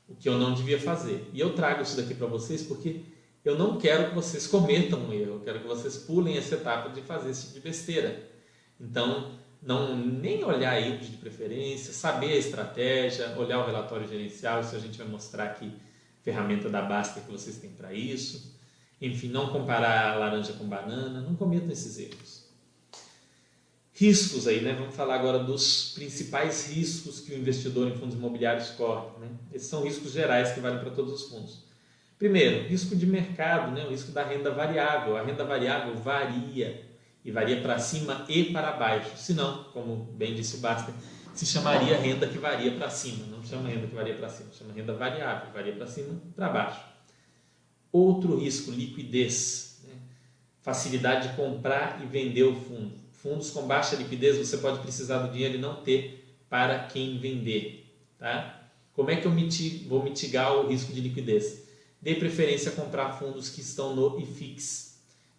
o que eu não devia fazer. E eu trago isso daqui para vocês porque eu não quero que vocês cometam um erro, eu quero que vocês pulem essa etapa de fazer esse tipo de besteira. Então, não nem olhar aí de preferência, saber a estratégia, olhar o relatório gerencial, isso a gente vai mostrar aqui ferramenta da Basta que vocês têm para isso. Enfim, não comparar laranja com banana, não cometam esses erros riscos aí, né? Vamos falar agora dos principais riscos que o investidor em fundos imobiliários corre. Né? Esses são riscos gerais que valem para todos os fundos. Primeiro, risco de mercado, né? o risco da renda variável. A renda variável varia e varia para cima e para baixo. Se não, como bem disse o Basta, se chamaria renda que varia para cima. Não chama renda que varia para cima, chama renda variável, varia para cima para baixo. Outro risco, liquidez. Né? Facilidade de comprar e vender o fundo fundos com baixa liquidez, você pode precisar do dinheiro e não ter para quem vender. Tá? Como é que eu mitigo, vou mitigar o risco de liquidez? Dê preferência a comprar fundos que estão no IFIX.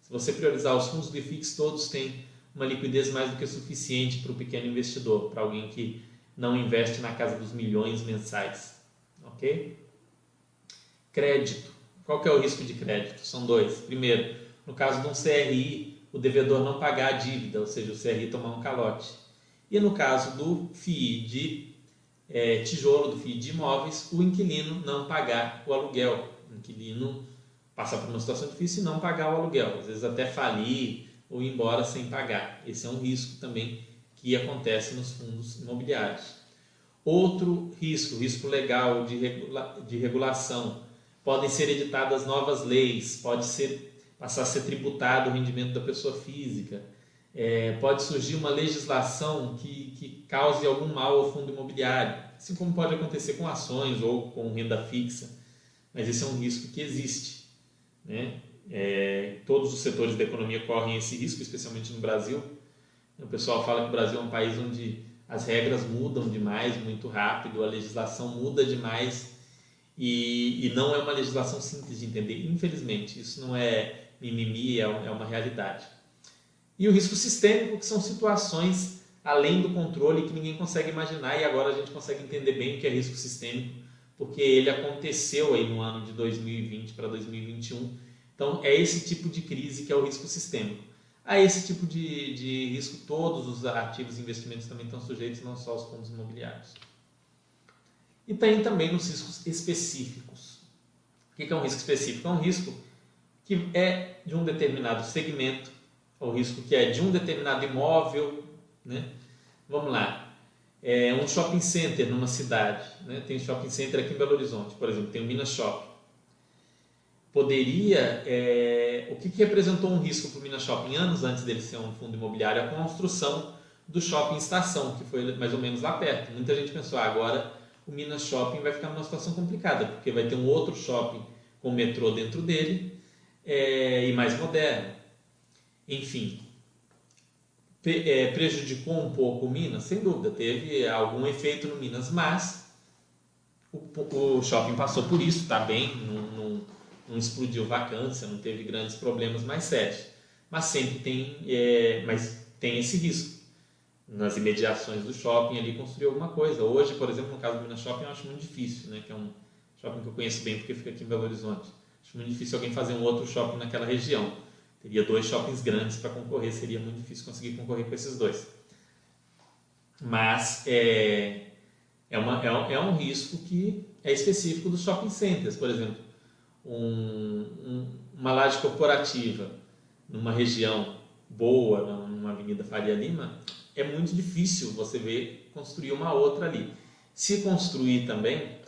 Se você priorizar os fundos do IFIX, todos têm uma liquidez mais do que suficiente para o pequeno investidor, para alguém que não investe na casa dos milhões mensais. Ok? Crédito. Qual que é o risco de crédito? São dois. Primeiro, no caso de um CRI, o devedor não pagar a dívida, ou seja, o CRI tomar um calote. E no caso do FII de é, tijolo, do FII de imóveis, o inquilino não pagar o aluguel. Inquilino passar por uma situação difícil e não pagar o aluguel, às vezes até falir ou ir embora sem pagar. Esse é um risco também que acontece nos fundos imobiliários. Outro risco, risco legal de, regula de regulação, podem ser editadas novas leis, pode ser passar a ser tributado o rendimento da pessoa física. É, pode surgir uma legislação que, que cause algum mal ao fundo imobiliário, assim como pode acontecer com ações ou com renda fixa, mas esse é um risco que existe. Né? É, todos os setores da economia correm esse risco, especialmente no Brasil. O pessoal fala que o Brasil é um país onde as regras mudam demais, muito rápido, a legislação muda demais e, e não é uma legislação simples de entender. Infelizmente, isso não é mimimi é, é uma realidade. E o risco sistêmico, que são situações além do controle que ninguém consegue imaginar e agora a gente consegue entender bem o que é risco sistêmico, porque ele aconteceu aí no ano de 2020 para 2021. Então é esse tipo de crise que é o risco sistêmico. A esse tipo de, de risco, todos os ativos e investimentos também estão sujeitos, não só os fundos imobiliários. E tem também os riscos específicos. O que é um risco específico? É um risco que é de um determinado segmento, o risco que é de um determinado imóvel, né? Vamos lá, é um shopping center numa cidade, né? Tem um shopping center aqui em Belo Horizonte, por exemplo, tem o Minas Shopping. Poderia, é, o que, que representou um risco para o Minas Shopping anos antes dele ser um fundo imobiliário? A construção do shopping estação, que foi mais ou menos lá perto. Muita gente pensou, ah, agora o Minas Shopping vai ficar numa situação complicada, porque vai ter um outro shopping com metrô dentro dele é, e mais moderno. Enfim, prejudicou um pouco o Minas? Sem dúvida, teve algum efeito no Minas, mas o, o shopping passou por isso, está bem, não, não, não, explodiu vacância, não teve grandes problemas mais sérios. Mas sempre tem, é, mas tem esse risco. Nas imediações do shopping ali construir alguma coisa. Hoje, por exemplo, no caso do Minas Shopping, eu acho muito difícil, né? que é um shopping que eu conheço bem porque fica aqui em Belo Horizonte Acho muito difícil alguém fazer um outro shopping naquela região. Teria dois shoppings grandes para concorrer, seria muito difícil conseguir concorrer com esses dois. Mas é, é, uma, é, um, é um risco que é específico dos shopping centers. Por exemplo, um, um, uma laje corporativa numa região boa, numa Avenida Faria Lima, é muito difícil você ver construir uma outra ali. Se construir também,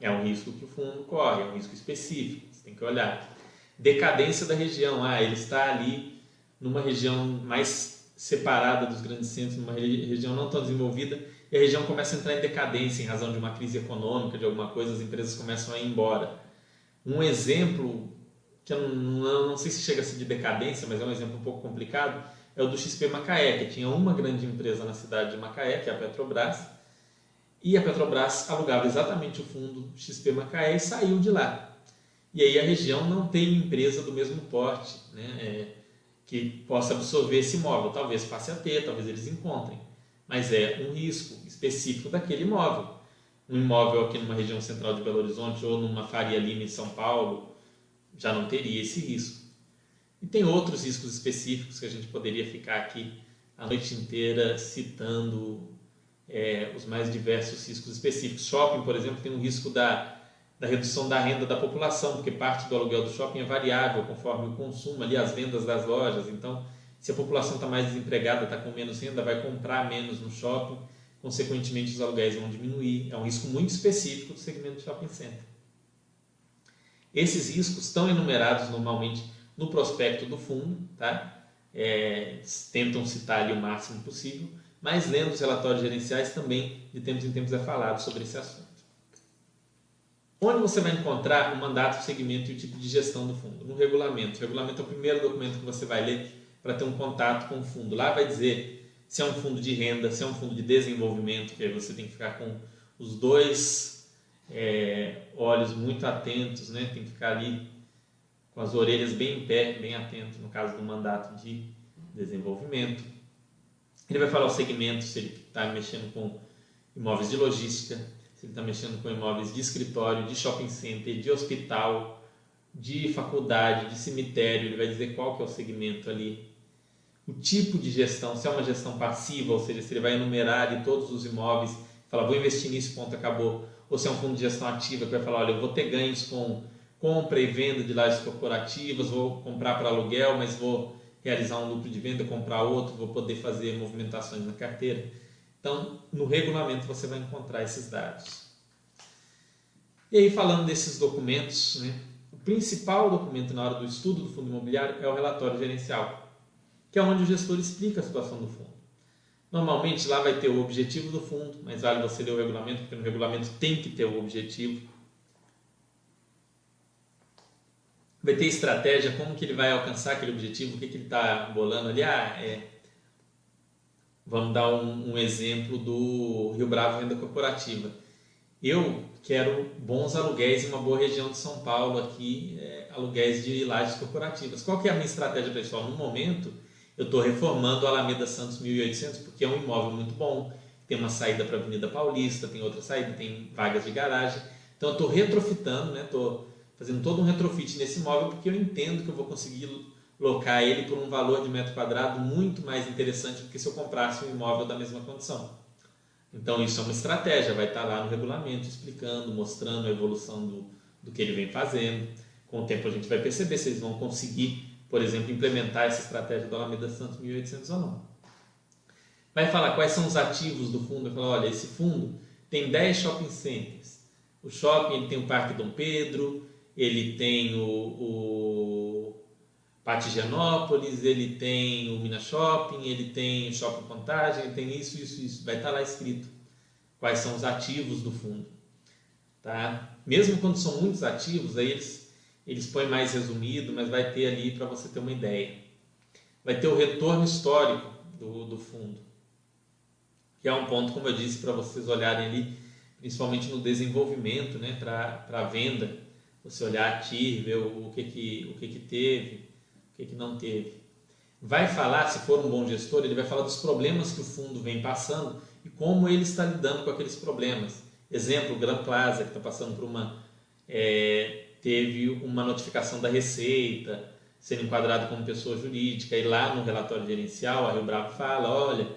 é um risco que o fundo corre, é um risco específico, você tem que olhar. Decadência da região, ah, ele está ali numa região mais separada dos grandes centros, numa região não tão desenvolvida, e a região começa a entrar em decadência em razão de uma crise econômica, de alguma coisa, as empresas começam a ir embora. Um exemplo, que eu não, não sei se chega a ser de decadência, mas é um exemplo um pouco complicado, é o do XP Macaé, que tinha uma grande empresa na cidade de Macaé, que é a Petrobras, e a Petrobras alugava exatamente o fundo XP Macaé e saiu de lá. E aí a região não tem empresa do mesmo porte né, é, que possa absorver esse imóvel. Talvez passe a ter, talvez eles encontrem, mas é um risco específico daquele imóvel. Um imóvel aqui numa região central de Belo Horizonte ou numa Faria Lima em São Paulo já não teria esse risco. E tem outros riscos específicos que a gente poderia ficar aqui a noite inteira citando é, os mais diversos riscos específicos. Shopping, por exemplo, tem um risco da, da redução da renda da população, porque parte do aluguel do shopping é variável conforme o consumo, ali as vendas das lojas. Então, se a população está mais desempregada, está com menos renda, vai comprar menos no shopping, consequentemente os aluguéis vão diminuir. É um risco muito específico do segmento shopping center. Esses riscos estão enumerados normalmente no prospecto do fundo, tá? É, tentam citar ali o máximo possível, mas lendo os relatórios gerenciais também, de tempos em tempos, é falado sobre esse assunto. Onde você vai encontrar o mandato, o segmento e o tipo de gestão do fundo? No regulamento. O regulamento é o primeiro documento que você vai ler para ter um contato com o fundo. Lá vai dizer se é um fundo de renda, se é um fundo de desenvolvimento, que aí você tem que ficar com os dois é, olhos muito atentos, né? tem que ficar ali com as orelhas bem em pé, bem atento, no caso do mandato de desenvolvimento. Ele vai falar o segmento, se ele está mexendo com imóveis de logística, ele está mexendo com imóveis de escritório, de shopping center, de hospital, de faculdade, de cemitério, ele vai dizer qual que é o segmento ali. O tipo de gestão, se é uma gestão passiva, ou seja, se ele vai enumerar ali todos os imóveis, falar, vou investir nisso, ponto, acabou. Ou se é um fundo de gestão ativa que vai falar, olha, eu vou ter ganhos com compra e venda de lajes corporativas, vou comprar para aluguel, mas vou realizar um lucro de venda, comprar outro, vou poder fazer movimentações na carteira. Então, no regulamento você vai encontrar esses dados. E aí, falando desses documentos, né, o principal documento na hora do estudo do fundo imobiliário é o relatório gerencial, que é onde o gestor explica a situação do fundo. Normalmente lá vai ter o objetivo do fundo, mas vale você ler o regulamento, porque no regulamento tem que ter o objetivo vai ter estratégia, como que ele vai alcançar aquele objetivo, o que, que ele está bolando ali. Ah, é, vamos dar um, um, exemplo do Rio Bravo Renda Corporativa. Eu quero bons aluguéis em uma boa região de São Paulo aqui, é, aluguéis de lajes corporativas. Qual que é a minha estratégia pessoal? No momento, eu estou reformando o Alameda Santos 1800 porque é um imóvel muito bom, tem uma saída para a Avenida Paulista, tem outra saída, tem vagas de garagem. Então eu estou retrofitando, né? Tô fazendo todo um retrofit nesse imóvel, porque eu entendo que eu vou conseguir locar ele por um valor de metro quadrado muito mais interessante do que se eu comprasse um imóvel da mesma condição. Então isso é uma estratégia, vai estar lá no regulamento explicando, mostrando a evolução do, do que ele vem fazendo. Com o tempo a gente vai perceber se eles vão conseguir, por exemplo, implementar essa estratégia do Alameda Santos 1800 ou não. Vai falar quais são os ativos do fundo, vai falar, olha, esse fundo tem 10 shopping centers. O shopping ele tem o Parque Dom Pedro, ele tem o, o Patigenópolis, ele tem o Minas Shopping, ele tem o Shopping Contagem, ele tem isso, isso, isso. Vai estar lá escrito quais são os ativos do fundo. Tá? Mesmo quando são muitos ativos, aí eles, eles põem mais resumido, mas vai ter ali para você ter uma ideia. Vai ter o retorno histórico do, do fundo, que é um ponto, como eu disse, para vocês olharem ali, principalmente no desenvolvimento, né, para a venda você olhar a TIR, ver o, que, que, o que, que teve, o que, que não teve. Vai falar, se for um bom gestor, ele vai falar dos problemas que o fundo vem passando e como ele está lidando com aqueles problemas. Exemplo, o Gran Plaza, que está passando por uma. É, teve uma notificação da Receita, ser enquadrado como pessoa jurídica. E lá no relatório gerencial, a Rio Bravo fala: olha,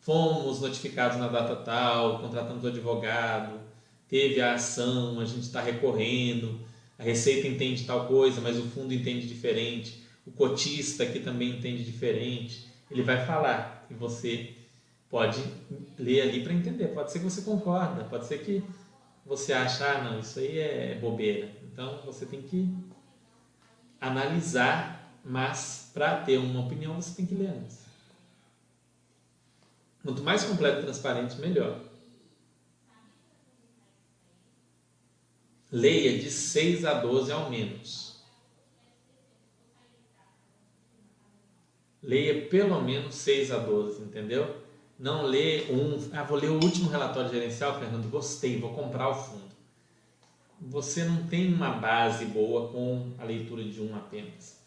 fomos notificados na data tal, contratamos o advogado, teve a ação, a gente está recorrendo, a Receita entende tal coisa, mas o fundo entende diferente, o cotista aqui também entende diferente. Ele vai falar e você pode ler ali para entender. Pode ser que você concorda, pode ser que você ache, ah, não, isso aí é bobeira. Então você tem que analisar, mas para ter uma opinião você tem que ler antes. Quanto mais completo e transparente, melhor. Leia de 6 a 12 ao menos. Leia pelo menos 6 a 12, entendeu? Não lê um. Ah, vou ler o último relatório gerencial, Fernando. Gostei, vou comprar o fundo. Você não tem uma base boa com a leitura de um apenas.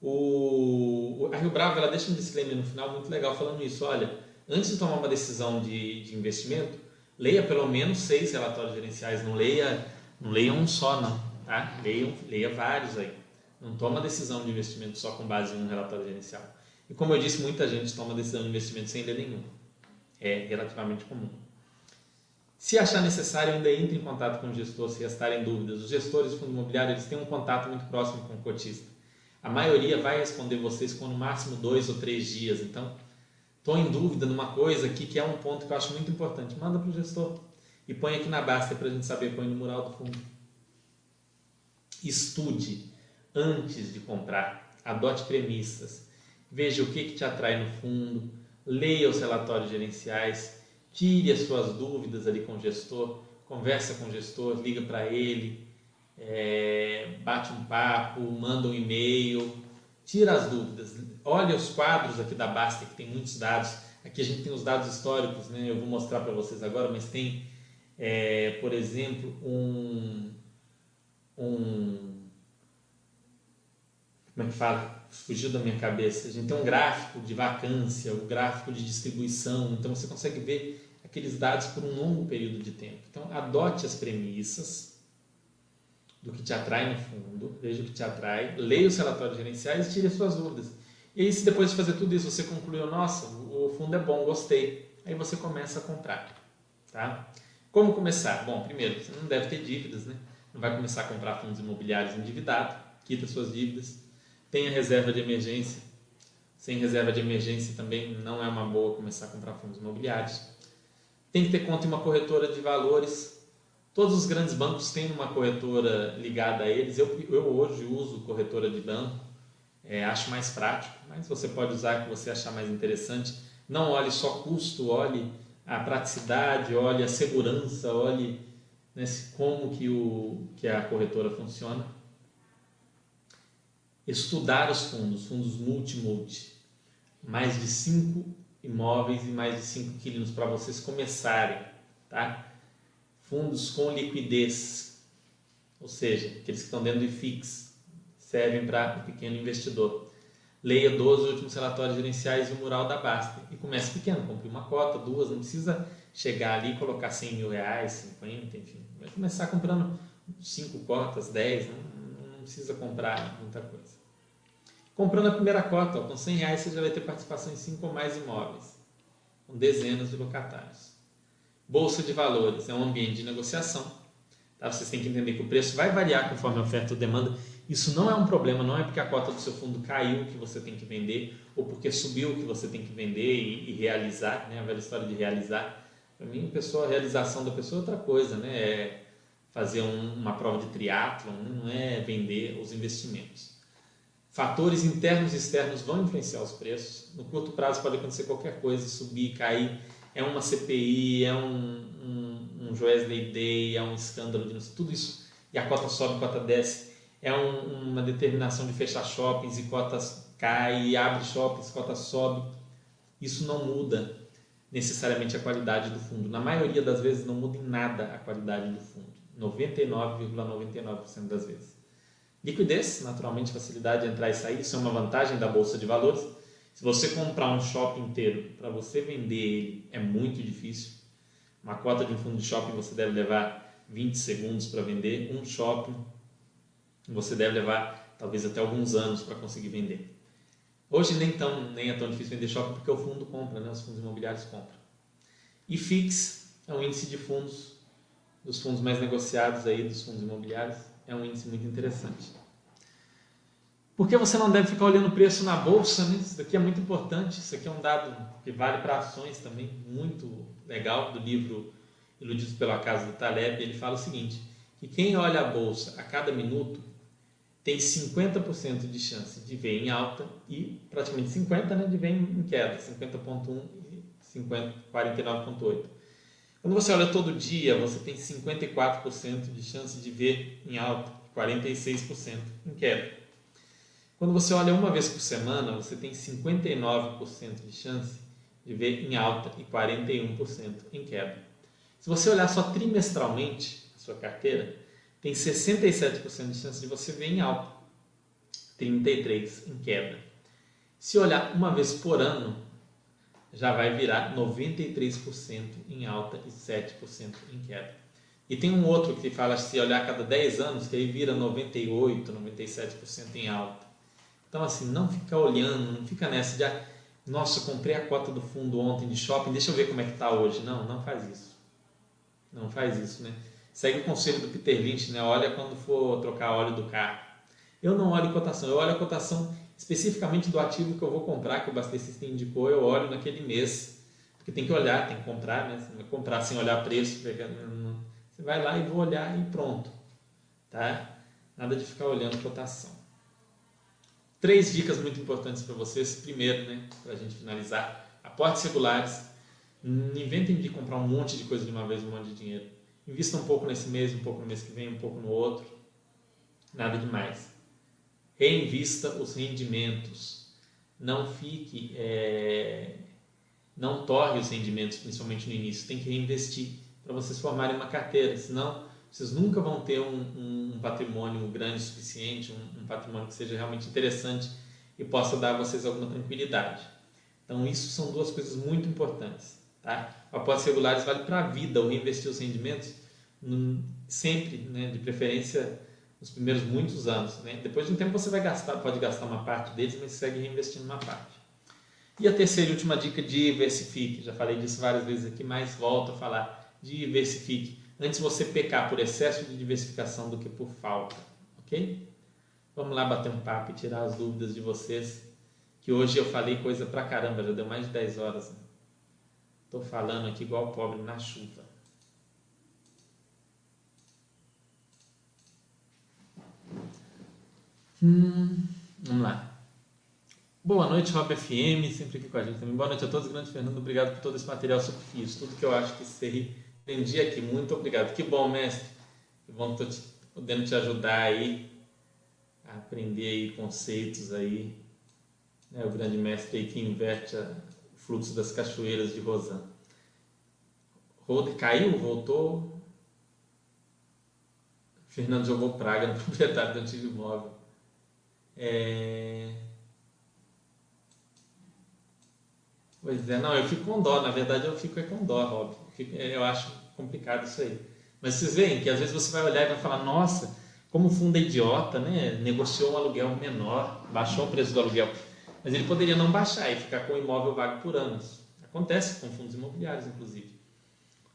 O, a Rio Bravo ela deixa um disclaimer no final muito legal falando isso. Olha, antes de tomar uma decisão de, de investimento, leia pelo menos seis relatórios gerenciais. Não leia não leia um só, não. Tá? Leia, leia vários aí. Não toma decisão de investimento só com base em um relatório gerencial. E como eu disse, muita gente toma decisão de investimento sem ler nenhum. É relativamente comum. Se achar necessário, ainda entre em contato com o gestor se restarem dúvidas. Os gestores de fundo imobiliário eles têm um contato muito próximo com o cotista. A maioria vai responder vocês com no máximo dois ou três dias. Então, estou em dúvida numa coisa aqui que é um ponto que eu acho muito importante. Manda para o gestor e põe aqui na basta para a gente saber, põe no mural do fundo. Estude antes de comprar, adote premissas, veja o que, que te atrai no fundo, leia os relatórios gerenciais, tire as suas dúvidas ali com o gestor, conversa com o gestor, liga para ele, é, bate um papo, manda um e-mail, tira as dúvidas, olha os quadros aqui da Basta que tem muitos dados. Aqui a gente tem os dados históricos, né? Eu vou mostrar para vocês agora, mas tem é, por exemplo, um, um. Como é que fala? Fugiu da minha cabeça. A gente tem um gráfico de vacância, o um gráfico de distribuição, então você consegue ver aqueles dados por um longo período de tempo. Então, adote as premissas do que te atrai no fundo, veja o que te atrai, leia os relatórios gerenciais e tire as suas dúvidas. E aí, se depois de fazer tudo isso você concluiu, nossa, o fundo é bom, gostei, aí você começa a comprar. Tá? Como começar? Bom, primeiro, você não deve ter dívidas, né? Não vai começar a comprar fundos imobiliários endividado, quita suas dívidas, tenha reserva de emergência. Sem reserva de emergência também não é uma boa começar a comprar fundos imobiliários. Tem que ter conta em uma corretora de valores. Todos os grandes bancos têm uma corretora ligada a eles. Eu, eu hoje uso corretora de banco, é, acho mais prático, mas você pode usar o que você achar mais interessante. Não olhe só custo, olhe a praticidade, olhe a segurança, olhe né, como que, o, que a corretora funciona. Estudar os fundos, fundos multi-multi, mais de cinco imóveis e mais de 5 quilos para vocês começarem, tá? Fundos com liquidez, ou seja, aqueles que estão dentro de FIX, servem para o pequeno investidor. Leia 12 últimos relatórios gerenciais e o mural da Basta. E comece pequeno, compre uma cota, duas, não precisa chegar ali e colocar 100 mil reais, 50, enfim. Vai começar comprando 5 cotas, 10, não, não, precisa comprar muita coisa. Comprando a primeira cota, ó, com 100 reais você já vai ter participação em 5 ou mais imóveis, com dezenas de locatários. Bolsa de valores é um ambiente de negociação. Tá? Vocês têm que entender que o preço vai variar conforme a oferta ou demanda isso não é um problema, não é porque a cota do seu fundo caiu que você tem que vender, ou porque subiu que você tem que vender e, e realizar, né? a velha história de realizar. Para mim, pessoa, a realização da pessoa é outra coisa, né? é fazer um, uma prova de triatlon, não é vender os investimentos. Fatores internos e externos vão influenciar os preços. No curto prazo pode acontecer qualquer coisa, subir, cair. É uma CPI, é um, um, um Joesley Day, é um escândalo, de tudo isso. E a cota sobe, a cota desce é um, uma determinação de fechar shoppings e cotas cai, e abre shoppings, cotas sobe. Isso não muda necessariamente a qualidade do fundo. Na maioria das vezes não muda em nada a qualidade do fundo. 99,99% ,99 das vezes. Liquidez, naturalmente facilidade de entrar e sair, isso é uma vantagem da bolsa de valores. Se você comprar um shopping inteiro, para você vender ele é muito difícil. Uma cota de um fundo de shopping você deve levar 20 segundos para vender. Um shopping você deve levar talvez até alguns anos para conseguir vender. Hoje nem, tão, nem é tão difícil vender shopping porque o fundo compra, né? os fundos imobiliários compram. E FIX é um índice de fundos, dos fundos mais negociados aí, dos fundos imobiliários, é um índice muito interessante. Por que você não deve ficar olhando o preço na bolsa? Né? Isso daqui é muito importante. Isso aqui é um dado que vale para ações também, muito legal, do livro Iludidos pela Casa do Taleb. Ele fala o seguinte: que quem olha a bolsa a cada minuto tem 50% de chance de ver em alta e praticamente 50% né, de ver em queda, 50,1% e 49,8%. Quando você olha todo dia, você tem 54% de chance de ver em alta e 46% em queda. Quando você olha uma vez por semana, você tem 59% de chance de ver em alta e 41% em queda. Se você olhar só trimestralmente a sua carteira, tem 67% de chance de você ver em alta, 33% em queda. Se olhar uma vez por ano, já vai virar 93% em alta e 7% em queda. E tem um outro que fala se olhar a cada 10 anos, que aí vira 98%, 97% em alta. Então, assim, não fica olhando, não fica nessa de, ah, nossa, comprei a cota do fundo ontem de shopping, deixa eu ver como é que está hoje. Não, não faz isso. Não faz isso, né? Segue o conselho do Peter Lynch, né? Olha quando for trocar óleo do carro. Eu não olho cotação, eu olho a cotação especificamente do ativo que eu vou comprar, que o Bastecista indicou, eu olho naquele mês. Porque tem que olhar, tem que comprar, né? Você não vai comprar sem olhar preço. Você vai lá e vou olhar e pronto. Tá? Nada de ficar olhando cotação. Três dicas muito importantes para vocês. Primeiro, né, para a gente finalizar, aportes regulares. Inventem de comprar um monte de coisa de uma vez, um monte de dinheiro. Invista um pouco nesse mês, um pouco no mês que vem, um pouco no outro. Nada demais. Reinvista os rendimentos. Não fique, é... não torre os rendimentos, principalmente no início. Tem que reinvestir para vocês formarem uma carteira. Senão, vocês nunca vão ter um, um patrimônio grande o suficiente, um, um, patrimônio que seja realmente interessante e possa dar a vocês alguma tranquilidade. Então, isso são duas coisas muito importantes. Tá? Apostas regulares vale para a vida, ou reinvestir os rendimentos sempre, né, de preferência nos primeiros muitos anos. Né? Depois de um tempo você vai gastar, pode gastar uma parte deles, mas segue reinvestindo uma parte. E a terceira e última dica, diversifique. Já falei disso várias vezes aqui, mas volto a falar. Diversifique antes você pecar por excesso de diversificação do que por falta, ok? Vamos lá bater um papo e tirar as dúvidas de vocês, que hoje eu falei coisa pra caramba, já deu mais de 10 horas. Estou né? falando aqui igual pobre na chuva. Hum, vamos lá. Boa noite, Rob FM, sempre aqui com a gente também. Boa noite a todos, grande Fernando. Obrigado por todo esse material sobre fios, tudo que eu acho que seria Entendi aqui, muito obrigado. Que bom, mestre. Que bom que estou podendo te ajudar aí a aprender aí conceitos aí. Né? O grande mestre aí que inverte a, o fluxo das cachoeiras de Rosan. Rode caiu, voltou. Fernando jogou praga no *laughs* proprietário do antigo imóvel. É... Pois é, não, eu fico com dó, na verdade eu fico é com dó, Rob. É, eu acho complicado isso aí. Mas vocês veem que às vezes você vai olhar e vai falar, nossa, como o fundo é idiota, né? Negociou um aluguel menor, baixou o preço do aluguel. Mas ele poderia não baixar e ficar com o imóvel vago por anos. Acontece com fundos imobiliários, inclusive.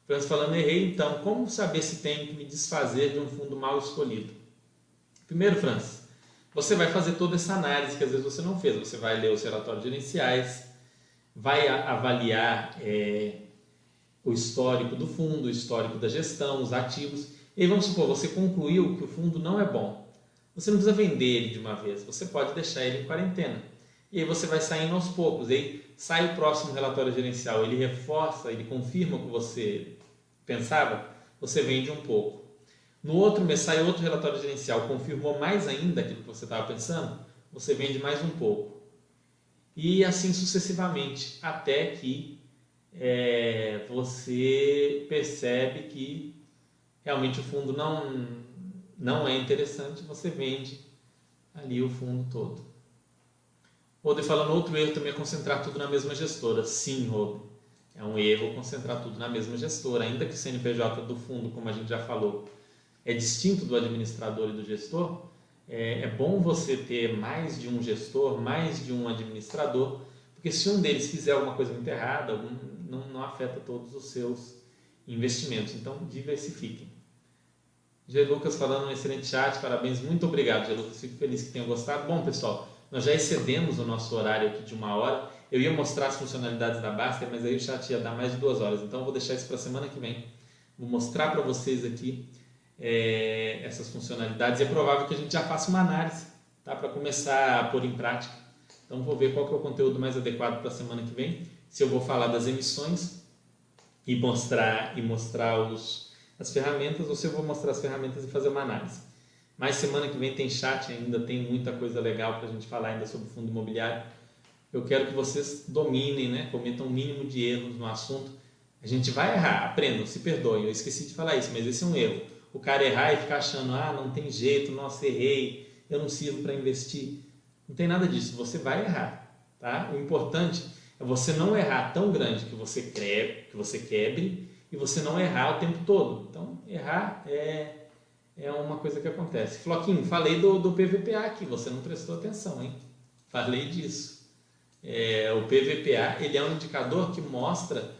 Francis falando, errei então. Como saber se tenho que me desfazer de um fundo mal escolhido? Primeiro, Francis, você vai fazer toda essa análise que às vezes você não fez. Você vai ler os relatórios gerenciais, vai avaliar é, o histórico do fundo, o histórico da gestão, os ativos. E aí vamos supor, você concluiu que o fundo não é bom. Você não precisa vender ele de uma vez, você pode deixar ele em quarentena. E aí você vai saindo aos poucos. E aí sai o próximo relatório gerencial, ele reforça, ele confirma o que você pensava, você vende um pouco. No outro mês sai outro relatório gerencial, confirmou mais ainda aquilo que você estava pensando, você vende mais um pouco. E assim sucessivamente, até que é, você percebe que realmente o fundo não, não é interessante, você vende ali o fundo todo. Rode falando, outro erro também é concentrar tudo na mesma gestora. Sim, Rode, é um erro concentrar tudo na mesma gestora, ainda que o CNPJ do fundo, como a gente já falou, é distinto do administrador e do gestor, é, é bom você ter mais de um gestor, mais de um administrador, porque se um deles fizer alguma coisa muito errada, algum, não, não afeta todos os seus investimentos. Então, diversifiquem. G. Lucas falando um excelente chat, parabéns, muito obrigado, G. Lucas, fico feliz que tenham gostado. Bom, pessoal, nós já excedemos o nosso horário aqui de uma hora. Eu ia mostrar as funcionalidades da Baster, mas aí o chat ia dar mais de duas horas, então eu vou deixar isso para a semana que vem. Vou mostrar para vocês aqui é, essas funcionalidades e é provável que a gente já faça uma análise tá? para começar a pôr em prática. Então vou ver qual que é o conteúdo mais adequado para a semana que vem. Se eu vou falar das emissões e mostrar e mostrar os, as ferramentas ou se eu vou mostrar as ferramentas e fazer uma análise. Mas semana que vem tem chat ainda, tem muita coisa legal para a gente falar ainda sobre fundo imobiliário. Eu quero que vocês dominem, né? cometam o mínimo de erros no assunto. A gente vai errar, aprendam, se perdoem. Eu esqueci de falar isso, mas esse é um erro o cara errar e ficar achando, ah, não tem jeito, nossa, errei, eu não sirvo para investir. Não tem nada disso, você vai errar, tá? O importante é você não errar tão grande que você quebre, que você quebre e você não errar o tempo todo. Então, errar é, é uma coisa que acontece. Floquinho, falei do, do PVPA aqui, você não prestou atenção, hein? Falei disso. É, o PVPA, ele é um indicador que mostra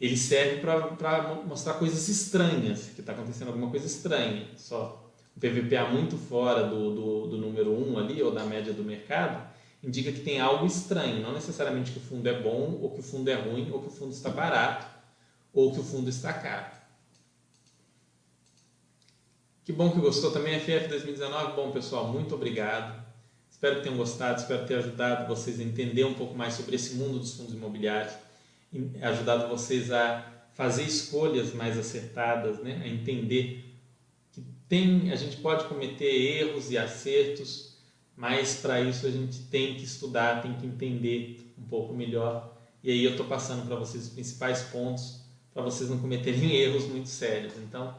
ele serve para mostrar coisas estranhas, que está acontecendo alguma coisa estranha. Só o PVPA muito fora do, do, do número 1 ali, ou da média do mercado, indica que tem algo estranho. Não necessariamente que o fundo é bom, ou que o fundo é ruim, ou que o fundo está barato, ou que o fundo está caro. Que bom que gostou também, FF 2019. Bom, pessoal, muito obrigado. Espero que tenham gostado, espero ter ajudado vocês a entender um pouco mais sobre esse mundo dos fundos imobiliários ajudado vocês a fazer escolhas mais acertadas, né? a entender que tem, a gente pode cometer erros e acertos, mas para isso a gente tem que estudar, tem que entender um pouco melhor. E aí eu estou passando para vocês os principais pontos para vocês não cometerem *laughs* erros muito sérios. Então,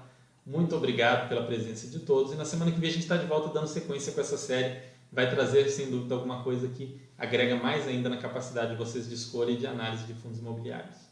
muito obrigado pela presença de todos e na semana que vem a gente está de volta dando sequência com essa série. Vai trazer, sem dúvida, alguma coisa que agrega mais ainda na capacidade de vocês de escolha e de análise de fundos imobiliários.